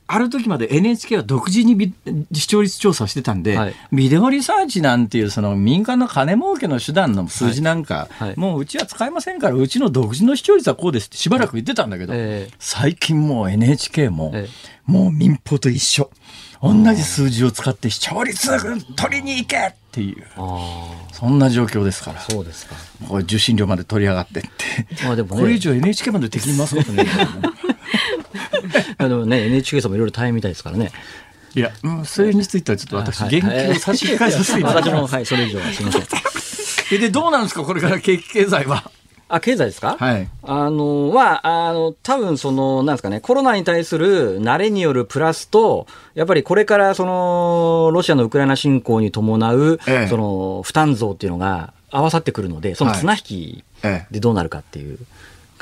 ある時まで NHK は独自に視聴率調査をしてたんで、はい、ビデオリサーチなんていうその民間の金儲けの手段の数字なんか、はい。はい、もううちは使えませんから、うちの独自の視聴率はこうですってしばらく言ってたんだけど、えー、最近もう NHK も、えー、もう民放と一緒。同じ数字を使って視聴率取りに行けっていう。そんな状況ですから。そうですか。これ受信料まで取り上がってって、まあでもね、これ以上 NHK まで敵に回すことね (laughs) あのね NHK さんもいろいろ大変みたいですからねいや、うん、それについてはちょっと私、言及を差し控えさせていただきます。はい、それ以上はすみません。で、どうなんですか、これから景気経済は？あ、経済ですか？はい。あの、は、あの、多分その、なんですかね、コロナに対する慣れによるプラスと、やっぱりこれからその、ロシアのウクライナ侵攻に伴う、ええ、その、負担増っていうのが合わさってくるので、その綱引きでどうなるかっていう。え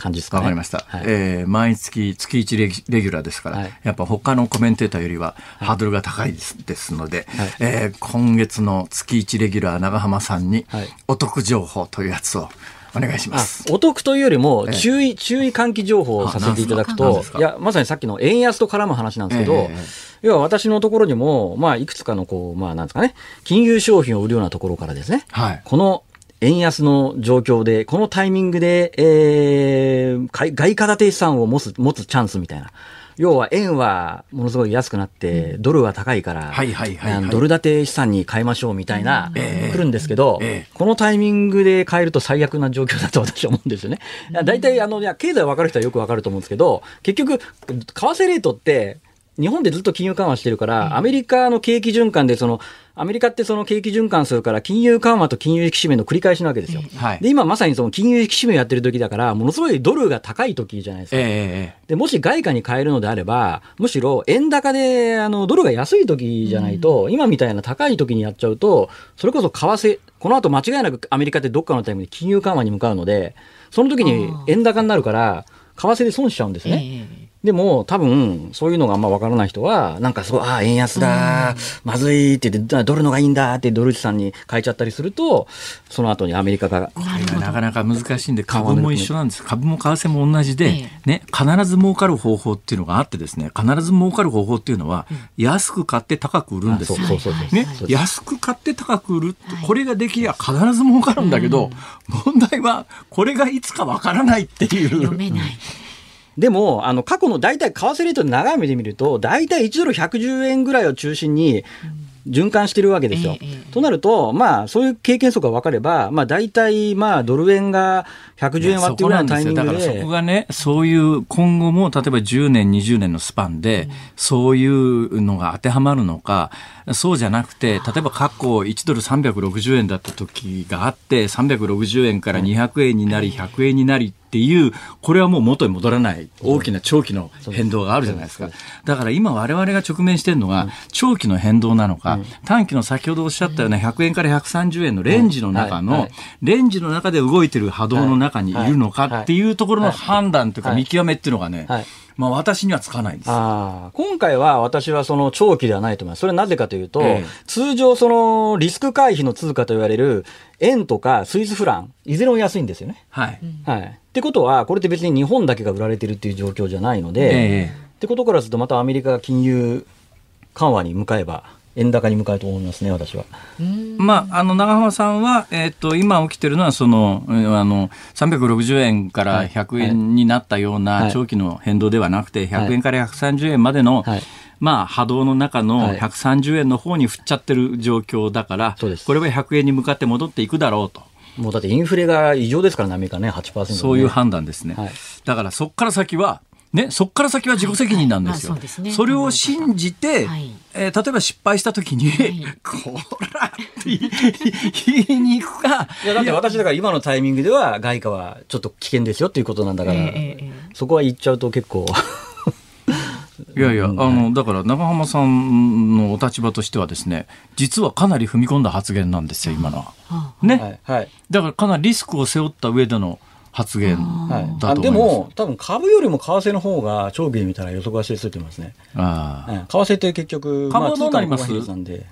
感じですか、ね、かりました。はい、えー、毎月月1レギュラーですから、はい、やっぱ他のコメンテーターよりはハードルが高いです,、ですので、はい、えー、今月の月1レギュラー長浜さんにお得情報というやつをお願いします。お得というよりも、注意、えー、注意喚起情報をさせていただくと、いや、まさにさっきの円安と絡む話なんですけど、えー、要は私のところにも、まあ、いくつかの、こう、まあ、なんですかね、金融商品を売るようなところからですね、はい、この円安の状況で、このタイミングで、えー、外貨建て資産を持つ、持つチャンスみたいな。要は円はものすごい安くなって、ドルは高いから、ドル建て資産に変えましょうみたいな、来るんですけど、このタイミングで変えると最悪な状況だと私は思うんですよね。大体、あの、いや、経済分かる人はよく分かると思うんですけど、結局、為替レートって、日本でずっと金融緩和してるから、アメリカの景気循環で、その、アメリカってその景気循環するから、金融緩和と金融引き締めの繰り返しなわけですよ。はい、で、今まさにその金融引き締めやってる時だから、ものすごいドルが高い時じゃないですか。えー、で、もし外貨に変えるのであれば、むしろ円高で、あの、ドルが安い時じゃないと、うん、今みたいな高い時にやっちゃうと、それこそ為替、この後間違いなくアメリカってどっかのタイミングで金融緩和に向かうので、その時に円高になるから、為替で損しちゃうんですね。えーでも多分そういうのがあんま分からない人はなんかすごいああ円安だ、まずいって言ってドルのがいいんだってドルチさんに変えちゃったりするとその後にアメリカがなかなか難しいんで株も一緒なんです。株も為替も同じで、ね、必ず儲かる方法っていうのがあってですね必ず儲かる方法っていうのは、安く買って高く売るんですよ。ね、安く買って高く売るこれができりゃ必ず儲かるんだけど、問題はこれがいつかわからないっていう。読めないでも、あの、過去の大体、為替レートで長い目で見ると、大体1ドル110円ぐらいを中心に、循環してるわけですよ。ええ、となると、まあ、そういう経験則が分かれば、まあ、大体、まあ、ドル円が110円割ってぐらいのタイミングで。だからそこがね、そういう今後も、例えば10年、20年のスパンで、そういうのが当てはまるのか、そうじゃなくて、例えば過去1ドル360円だった時があって、360円から200円になり、100円になり、っていう、これはもう元に戻らない大きな長期の変動があるじゃないですか。だから今我々が直面しているのが、長期の変動なのか、短期の先ほどおっしゃったような100円から130円のレンジの中の、レンジの中で動いてる波動の中にいるのかっていうところの判断というか見極めっていうのがね、まあ、私にはつかないんです今回は私はその長期ではないと思います。それはなぜかというと、ええ、通常そのリスク回避の通貨と言われる円とかスイスフラン、いずれも安いんですよね。はい。はい。ってことは、これって別に日本だけが売られてるっていう状況じゃないので、え、ってことからするとまたアメリカが金融緩和に向かえば、円高に向かうと思いますね、私は。まあ、あの長浜さんは、えーと、今起きてるのはそのあの360円から100円になったような長期の変動ではなくて、100円から130円までの、はい。まあ、波動の中の130円の方に振っちゃってる状況だから、はい、これは100円に向かって戻っていくだろうと。もうだってインフレが異常ですからね、アメリカね、8%、ね、そういう判断ですね。はい、だからそこから先は、ね、そこから先は自己責任なんですよ。はいそすね、それを信じて、はい、えー、例えば失敗したときに、はい、(laughs) こらって言いに行くか。いや、だって私だから今のタイミングでは外貨はちょっと危険ですよっていうことなんだから、えー、そこは言っちゃうと結構 (laughs) いやいや、あの、だから長浜さんのお立場としてはですね、実はかなり踏み込んだ発言なんですよ、今のは。ね。はい。だからかなりリスクを背負った上での発言だとでも、多分株よりも為替の方が長期で見たら予測がしついてますね。ああ、為替って結局、株はどうなります、なんで。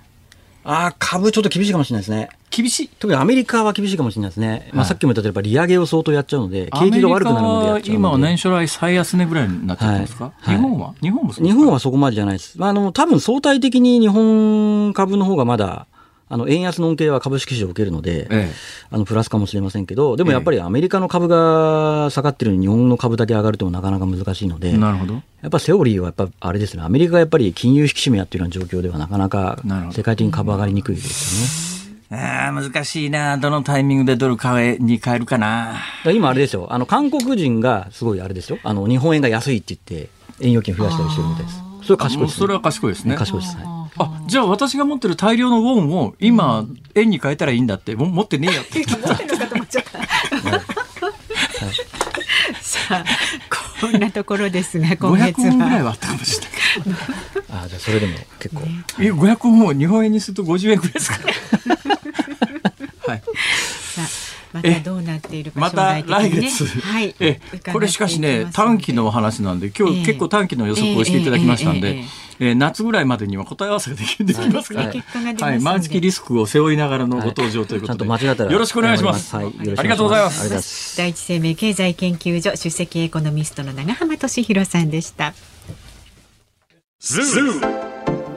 ああ、株ちょっと厳しいかもしれないですね。厳しい。特にアメリカは厳しいかもしれないですね。はい、まあさっきも言ったと利上げを相当やっちゃうので、景気が悪くなるのでやっちゃう今は年初来最安値ぐらいになっちゃってますか、はい、日本は？日本も日本はそこまでじゃないです。あの、多分相対的に日本株の方がまだ、あの円安の恩恵は株式市場を受けるので、ええ、あのプラスかもしれませんけど、でもやっぱりアメリカの株が下がってるのに日本の株だけ上がるともなかなか難しいので、なるほど。やっぱセオリーはやっぱあれですね、アメリカがやっぱり金融引き締めやってるような状況ではなかなか世界的に株上がりにくいですよね。あ難しいな、どのタイミングでドル買えに変えるかな。今、あれですよ。あの、韓国人がすごいあれですよ。あの、日本円が安いって言って、円預金増やしたりしてるみたいです。それは賢いです、ね、それは賢いですね。賢いですね。あじゃあ私が持ってる大量のウォンを今、円に変えたらいいんだっても持ってねえよって (laughs) 持ってるのかと思っちゃった。さあこんなところですが今月は。ぐらいはあったかもしれない。あじゃあそれでも結構。ね、え500本を日本円にすると50円ぐらいですか (laughs) はい。またどうなっているか、また来月、はい、えこれしかしね短期のお話なんで今日結構短期の予測をしていただきましたんで、え夏ぐらいまでには答え合わせができできますから、はい、毎月リスクを背負いながらのご登場ということで、よろしくお願いします。はい、ありがとうございます。第一生命経済研究所出席エコノミストの長浜俊弘さんでした。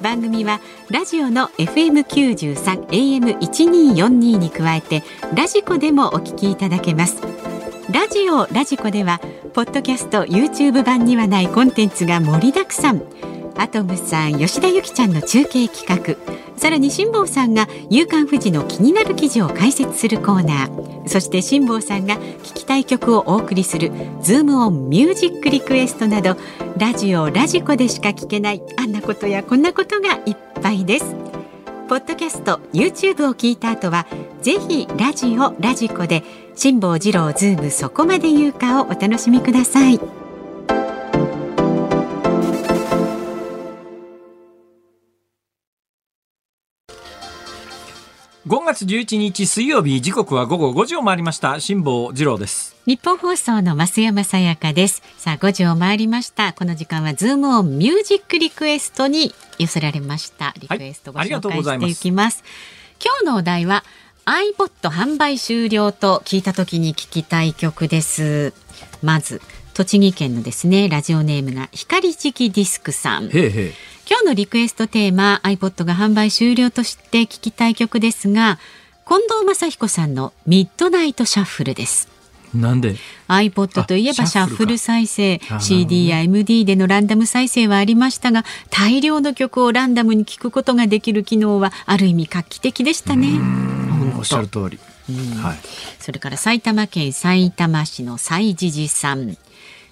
番組はラジオの FM93 AM1242 に加えてラジコでもお聞きいただけます。ラジオラジコではポッドキャスト YouTube 版にはないコンテンツが盛りだくさん。アトムさん吉田由紀ちゃんの中継企画。さらに辛坊さんが夕刊富士の気になる記事を解説するコーナー。そして辛坊さんが聞きたい曲をお送りするズームオンミュージックリクエストなどラジオラジコでしか聞けないあんなことやこんなことがいっぱいです。ポッドキャスト YouTube を聞いた後はぜひラジオラジコで辛坊治郎ズームそこまで言うかをお楽しみください。5月11日水曜日時刻は午後5時を回りました。辛坊治郎です。日本放送の増山さやかです。さあ5時を回りました。この時間はズームオンミュージックリクエストに寄せられました。リクエストご紹介していきます。はい、今日のお題は iPod 販売終了と聞いた時に聞きたい曲です。まず栃木県のですねラジオネームが光時期ディスクさん。へ今日のリクエストテーマ iPod が販売終了として聞きたい曲ですが近藤正彦さんのミッドナイトシャッフルです。なんで？iPod といえばシャッフル再生 CD や MD でのランダム再生はありましたが大量の曲をランダムに聴くことができる機能はある意味画期的でしたね。おっしゃる通り、はい、それから埼玉県埼玉市の西じじさん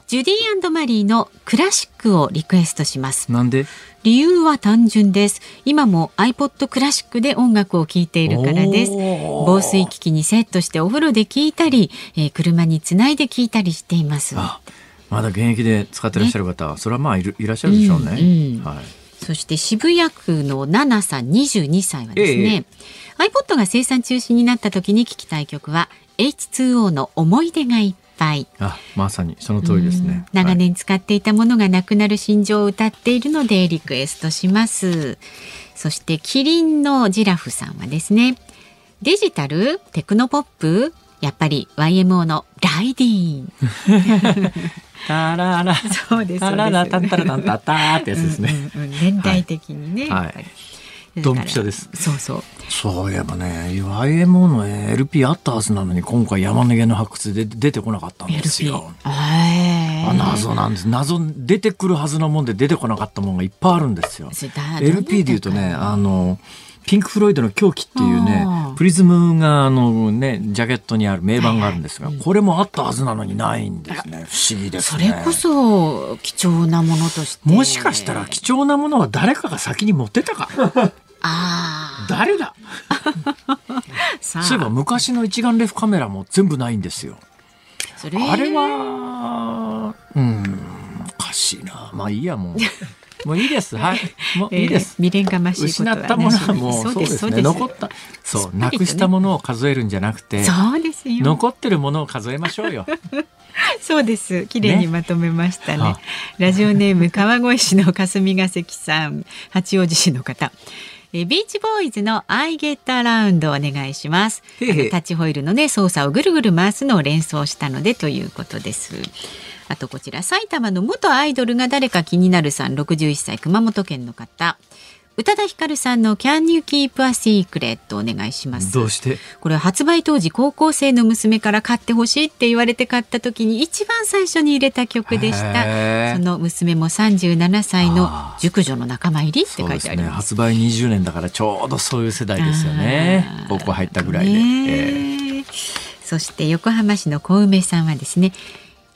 ジュディマリーのクラシックをリクエストします。なんで？理由は単純です。今も iPod クラシックで音楽を聴いているからです。防水機器にセットしてお風呂で聴いたり、えー、車につないで聴いたりしています。まだ現役で使ってらっしゃる方、ね、それはまあいるいらっしゃるでしょうね、うんうん、はい。そして渋谷区のナナさん22歳はですね、え iPod が生産中止になった時に聴きたい曲は H2O の思い出がいっぱい。あまさにその通りですね。長年使っていたものがなくなる心情を歌っているのでリクエストします。そしてキリンのジラフさんはですねデジタルテクノポップやっぱり YMO のライディーン。タララ。(laughs) そうですタララタンタラタンタタってやつですね、うんうん、年代的にね、はい、ドンピシャです。そうそう。そういえばね、YMO の LP あったはずなのに、今回山根の発掘で出てこなかったんですよ。あ謎なんです。謎出てくるはずのもんで出てこなかったもんがいっぱいあるんですよ。LP でいうとね、あの。ピンク・フロイドの狂気っていうね、プリズムがあのね、ジャケットにある名盤があるんですが、これもあったはずなのにないんですね。不思議ですね。それこそ貴重なものとして。もしかしたら貴重なものは誰かが先に持ってたか。あ誰だ？そういえば昔の一眼レフカメラも全部ないんですよ。それあれはうんおかしいなまあいいやもう。(laughs) もういいです。はい。もういいです。未練がましい失ったものはもうそうですね。残った。そう、なくしたものを数えるんじゃなくて、そうですよ。残ってるものを数えましょうよ。(laughs) そうです。綺麗にまとめましたね。ねラジオネーム川越市の霞ヶ関さん、八王子市の方。えビーチボーイズのアイゲットアラウンドお願いします。タッチホイールのね操作をぐるぐる回すのを連想したのでということです。あとこちら埼玉の元アイドルが誰か気になるさん61歳熊本県の方。宇多田ヒカルさんの Can You Keep a Secret お願いします。どうして？これ発売当時高校生の娘から買ってほしいって言われて買った時に一番最初に入れた曲でした。その娘も37歳の熟女の仲間入りって書いてあります、ね、発売20年だからちょうどそういう世代ですよね。高校入ったぐらいで、えー、そして横浜市の小梅さんはですね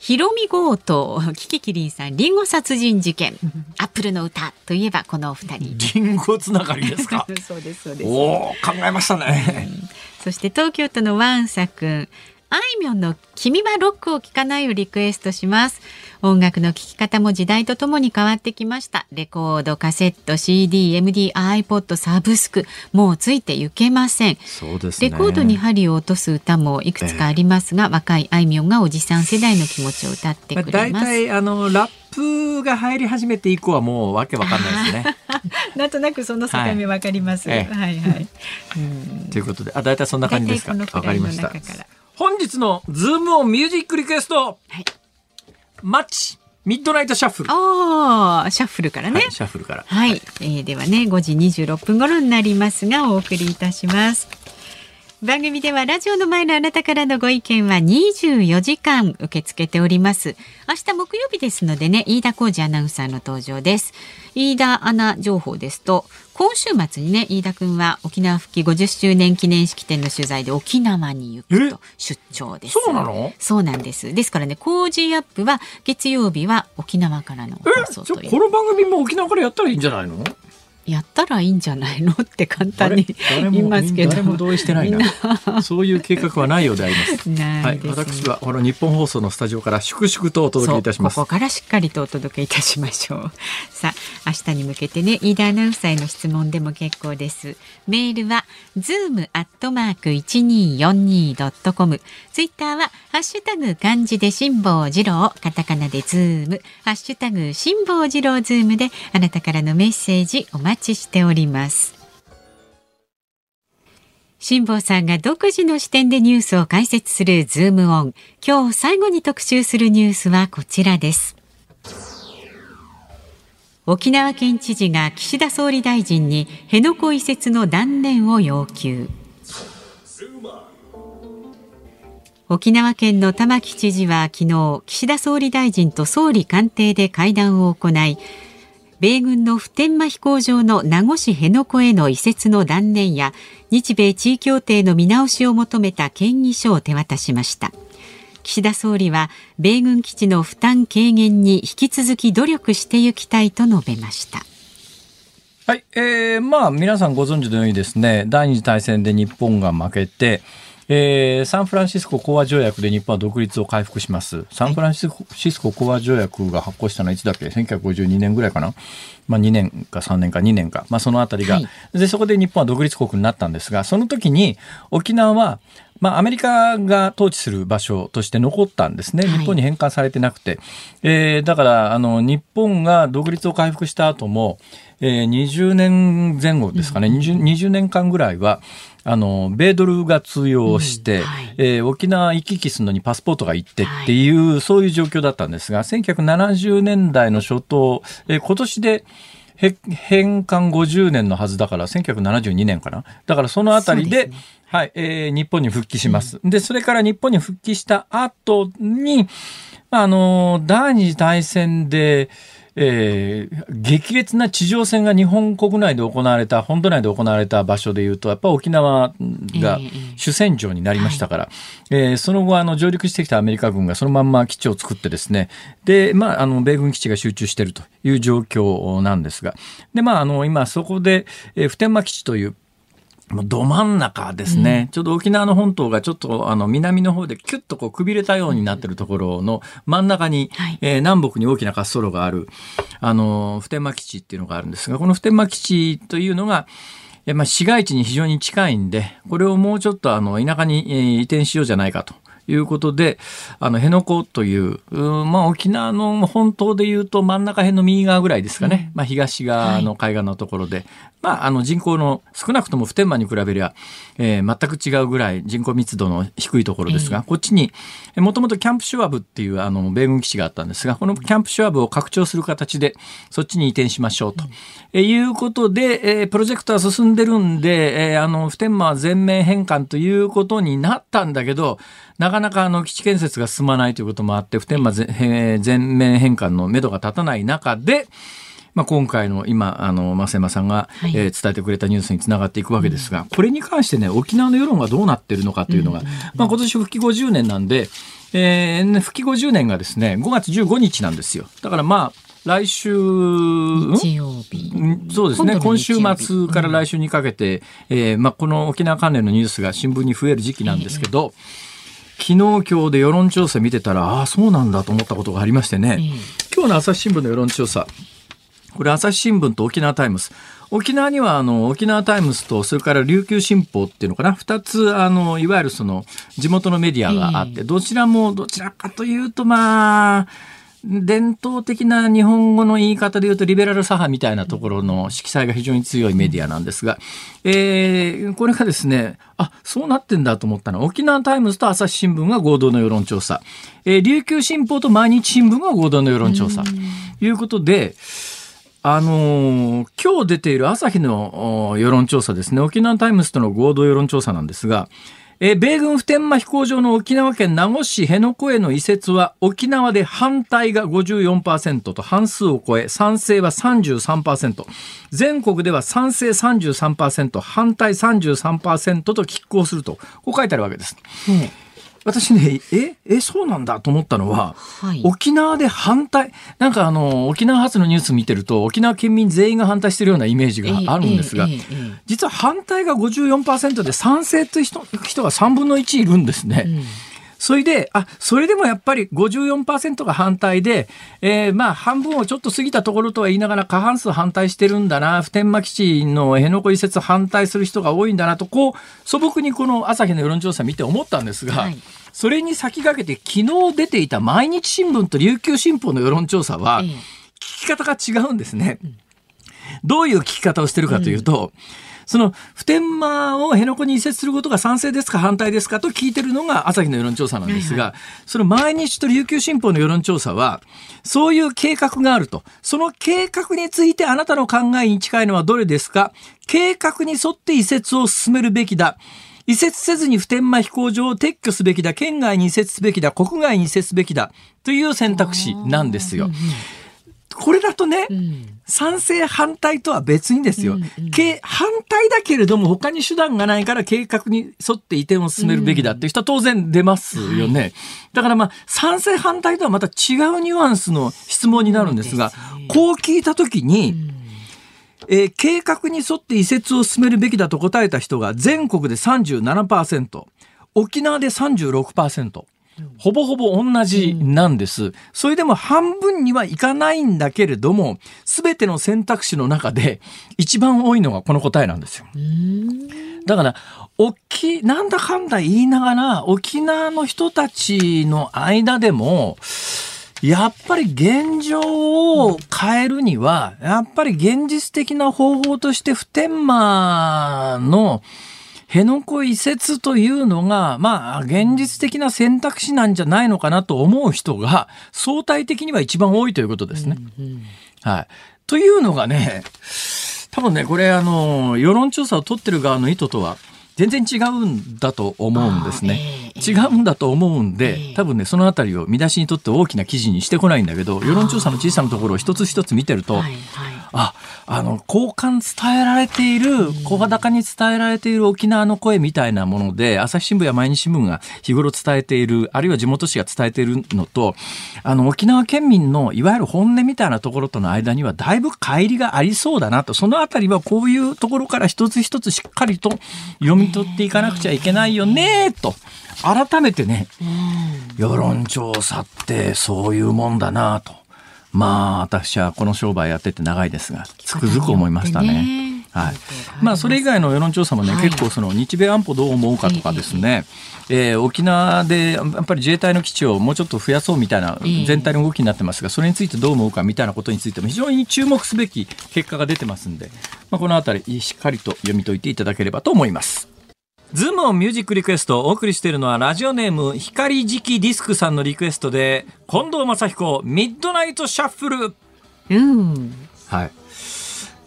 ひろみ強盗キキキリンさんリンゴ殺人事件。アップルの歌といえばこのお二人。リンゴつながりですか？(laughs) そうですそうです。お考えましたね、うん、そして東京都のワンサ君あいみょんの君はロックを聴かないをリクエストします。音楽の聴き方も時代とともに変わってきました。レコードカセット CD MD iPod サブスクもうついて行けません。そうです、ね、レコードに針を落とす歌もいくつかありますが、えー、若いあいみょんがおじさん世代の気持ちを歌ってくれます、まあ、あのラップが入り始めて以降はもうわけわかんないですね。(laughs) なんとなくその境目わかります、はい、はいはい。(laughs) ということであ大体そんな感じですか？わかりました本日のズームオンミュージックリクエスト、はい、マッチミッドナイトシャッフル。ああ、シャッフルからね、はい、シャッフルから。はい、えー、ではね、5時26分頃になりますが、お送りいたします。番組ではラジオの前のあなたからのご意見は24時間受け付けております。明日木曜日ですのでね飯田浩二アナウンサーの登場です。飯田アナ情報ですと今週末にね飯田君は沖縄復帰50周年記念式典の取材で沖縄に行くと出張です。そうなの？そうなんです。ですからね工事アップは月曜日は沖縄からの放送という。この番組も沖縄からやったらいいんじゃないの？やったらいいんじゃないの？って簡単に言いますけど。誰も同意してないな。そういう計画はないようであります。(laughs) はい、私はこのニッポン放送のスタジオから粛々とお届けいたします。ここからしっかりとお届けいたしましょう。さあ明日に向けてね飯田アナウンサーへの質問でも結構です。メールはズームアットマーク一二四二ドットコム。ツイッターはハッシュタグ漢字で辛坊治郎カタカナでズーム。ハッシュタグ辛坊治郎ズームであなたからのメッセージお待ちしております。辛坊さんが独自の視点でニュースを解説するズームオン。今日最後に特集するニュースはこちらです。沖縄県知事が岸田総理大臣に辺野古移設の断念を要求。沖縄県の玉城知事は昨日岸田総理大臣と総理官邸で会談を行い米軍の普天間飛行場の名護市辺野古への移設の断念や日米地位協定の見直しを求めた建議書を手渡しました。岸田総理は米軍基地の負担軽減に引き続き努力していきたいと述べました。はい、えー、まあ皆さんご存知のようにですね第二次大戦で日本が負けてえー、サンフランシスコ講和条約で日本は独立を回復します。サンフランシスコ講和条約が発行したのはいつだっけ ?1952 年ぐらいかなまあ2年か3年か2年か。まあそのあたりが、はい、で、そこで日本は独立国になったんですが、その時に沖縄はまあ、アメリカが統治する場所として残ったんですね、日本に返還されてなくて、はい、えー、だからあの日本が独立を回復した後も、えー、20年前後ですかね、うん、20, 20年間ぐらいは、あの、米ドルが通用して、うんはい、えー、沖縄行き来するのにパスポートが行ってっていう、はい、そういう状況だったんですが、1970年代の初頭、えー、今年で、返還50年のはずだから、1972年かな。だからそのあたりで、でね、はい、えー、日本に復帰します。うん、で、それから日本に復帰した後に、あの、第二次大戦で、えー、激烈な地上戦が日本国内で行われた、本土内で行われた場所でいうと、やっぱ沖縄が主戦場になりましたから、えー、えー、その後、あの、上陸してきたアメリカ軍がそのまんま基地を作ってですね、で、まあ、あの、米軍基地が集中しているという状況なんですが、で、まあ、あの、今そこで、えー、普天間基地というど真ん中ですね、うん、ちょうど沖縄の本島がちょっとあの南の方でキュッとこうくびれたようになってるところの真ん中に、はい、えー、南北に大きな滑走路がある、あの、普天間基地っていうのがあるんですが、この普天間基地というのが、えまあ、市街地に非常に近いんで、これをもうちょっとあの田舎に移転しようじゃないかということで、あの、辺野古という、うまあ、沖縄の本島でいうと真ん中辺の右側ぐらいですかね。うん、まあ、東側の海岸のところで、はい、まあ、あの、人口の少なくとも普天間に比べりゃ、えー、全く違うぐらい人口密度の低いところですが、えー、こっちに、もともとキャンプシュワブっていう、あの、米軍基地があったんですが、このキャンプシュワブを拡張する形で、そっちに移転しましょうと。うん、えいうことで、えー、プロジェクトは進んでるんで、えー、あの、普天間は全面返還ということになったんだけど、なかなかあの基地建設が進まないということもあって、普天間全面返還のめどが立たない中で、まあ、今回の今、あの、増山さんが、はい、えー、伝えてくれたニュースにつながっていくわけですが、うん、これに関してね、沖縄の世論がどうなってるのかというのが、うん、まあ、今年復帰50年なんで、えー、復帰50年がですね、5月15日なんですよ。だからまあ、来週、日曜日。そうですね。今週末から来週にかけて、うん、えー、まあ、この沖縄関連のニュースが新聞に増える時期なんですけど、えー昨日今日で世論調査見てたらああそうなんだと思ったことがありましてね、今日の朝日新聞の世論調査。これ朝日新聞と沖縄タイムズ。沖縄にはあの沖縄タイムズとそれから琉球新報っていうのかな。2つあのいわゆるその地元のメディアがあって、どちらもどちらかというとまあ伝統的な日本語の言い方で言うとリベラル左派みたいなところの色彩が非常に強いメディアなんですが、えー、これがですね、あ、そうなってんだと思ったの。は、沖縄タイムズと朝日新聞が合同の世論調査、えー、琉球新報と毎日新聞が合同の世論調査、ということで、あのー、今日出ている朝日の世論調査ですね、沖縄タイムズとの合同世論調査なんですが、え米軍普天間飛行場の沖縄県名護市辺野古への移設は沖縄で反対が54%と半数を超え賛成は33%全国では賛成33%反対33%と拮抗するとこう書いてあるわけです。うん私ね、え、え、そうなんだと思ったのは、はい、沖縄で反対、なんかあの、沖縄発のニュース見てると、沖縄県民全員が反対してるようなイメージがあるんですが、えええ、実は反対が54%で賛成という人人が3分の1いるんですね。うんそれで、あ、それでもやっぱり54%が反対で、えー、まあ半分をちょっと過ぎたところとは言いながら過半数反対してるんだな、普天間基地の辺野古移設反対する人が多いんだなと、こう素朴にこの朝日の世論調査見て思ったんですが、はい。それに先駆けて昨日出ていた毎日新聞と琉球新報の世論調査は、聞き方が違うんですね。どういう聞き方をしてるかというと、うんその普天間を辺野古に移設することが賛成ですか反対ですかと聞いてるのが朝日の世論調査なんですが、はいはい、その毎日と琉球新報の世論調査は、そういう計画があると。その計画についてあなたの考えに近いのはどれですか？計画に沿って移設を進めるべきだ。移設せずに普天間飛行場を撤去すべきだ、県外に移設すべきだ、国外に移設すべきだ、という選択肢なんですよ。これだとね、うん、賛成反対とは別にですよ、うんうん、反対だけれども他に手段がないから計画に沿って移転を進めるべきだっていう人は当然出ますよね。はい、だからまあ賛成反対とはまた違うニュアンスの質問になるんですが、こう聞いた時に、えー、計画に沿って移設を進めるべきだと答えた人が全国で37%、沖縄で36%。ほぼほぼ同じなんです。それでも半分にはいかないんだけれども、すべての選択肢の中で一番多いのがこの答えなんですよ。だから、沖、なんだかんだ言いながら、沖縄の人たちの間でも、やっぱり現状を変えるには、やっぱり現実的な方法として普天間の辺野古移設というのが、まあ、現実的な選択肢なんじゃないのかなと思う人が、相対的には一番多いということですね。うんうん、はい。というのがね、多分ね、これ、あの、世論調査を取ってる側の意図とは、全然違うんだと思うんですね。えー、違うんだと思うんで、えー、多分ね、そのあたりを見出しにとって大きな記事にしてこないんだけど、世論調査の小さなところを一つ一つ見てると、はいはい、あ、あの、交換伝えられている、声高に伝えられている沖縄の声みたいなもので、朝日新聞や毎日新聞が日頃伝えている、あるいは地元紙が伝えているのと、あの、沖縄県民のいわゆる本音みたいなところとの間にはだいぶ乖離がありそうだなと、そのあたりはこういうところから一つ一つしっかりと読み取っていかなくちゃいけないよね、と。改めてね、世論調査ってそういうもんだなと。まあ私はこの商売やってて長いですがつくづく思いましたね。はい。まあ、それ以外の世論調査もね、はい、結構その日米安保どう思うかとかですね、えー、沖縄でやっぱり自衛隊の基地をもうちょっと増やそうみたいな全体の動きになってますが、それについてどう思うかみたいなことについても非常に注目すべき結果が出てますんで、まあ、このあたりしっかりと読み解いていただければと思います。ズームオンミュージックリクエストをお送りしているのはラジオネーム光磁気ディスクさんのリクエストで近藤正彦ミッドナイトシャッフル。うん。はい。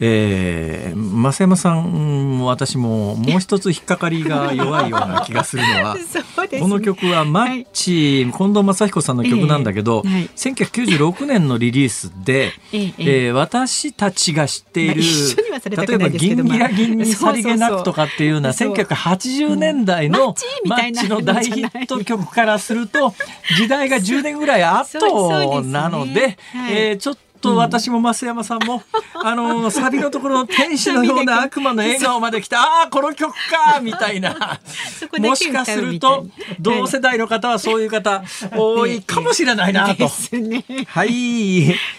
えー、増山さんも私ももう一つ引っかかりが弱いような気がするのは (laughs) ね、この曲はマッチ、はい、近藤正彦さんの曲なんだけど、えーはい、1996年のリリースで、えー、えー、私たちが知っている、まあ、例えば「銀ギラ銀にさりげなく」とかっていうような1980 (laughs) 年代のマッチの大ヒット曲からすると時代が10年ぐらい後なので、ね。はい、えー、ちょっとと私も増山さんも、(laughs) あの、サビのところの天使のような悪魔の笑顔まで来た、(laughs) ああ、この曲かみたいな。(laughs) もしかすると、同世代の方はそういう方、多いかもしれないなと。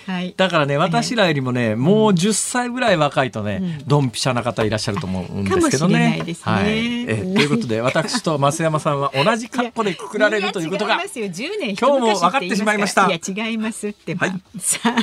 はい。だからね、私らよりもね、もう10歳ぐらい若いとね、ドンピシャな方いらっしゃると思うんですけどね。はい。えということで、私と増山さんは同じ格好でくくられるということが、今日も分かってしまいました。いや、違いますって。はい。さあ、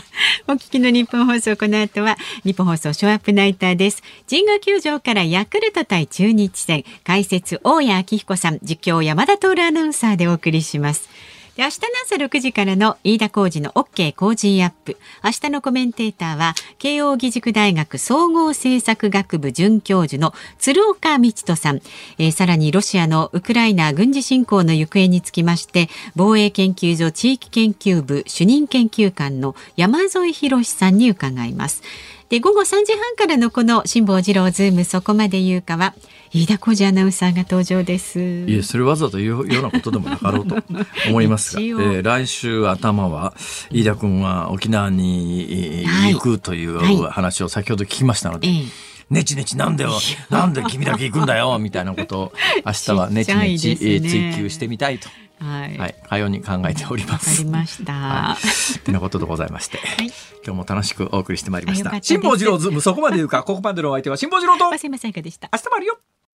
お聞きの日本放送この後は日本放送ショーアップナイターです。神宮球場からヤクルト対中日戦。解説大谷明彦さん。実況山田徹アナウンサーでお送りします。で明日の朝6時からの飯田浩二の OK 工事アップ。明日のコメンテーターは慶應義塾大学総合政策学部准教授の鶴岡路人さん、えー、さらにロシアのウクライナ軍事侵攻の行方につきまして防衛研究所地域研究部主任研究官の山添博さんに伺います。で午後3時半からのこの辛坊治郎ズームそこまで言うかは飯田浩司アナウンサーが登場ですいえそれわざと言うようなことでもなかろうと思いますが、(laughs) えー、来週頭は飯田君は沖縄に行くという話を先ほど聞きましたので、はいはいねちねちなんだよなんで君だけ行くんだよ (laughs) みたいなことを明日はねちねち、ね、追求してみたいとはい、はい、かように考えております。わかりました。はい、てなことでございまして、はい、今日も楽しくお送りしてまいりました。辛坊治郎ズームそこまで言うか、ここまでのお相手は辛坊治郎と。すいませんかでした？明日もあるよ。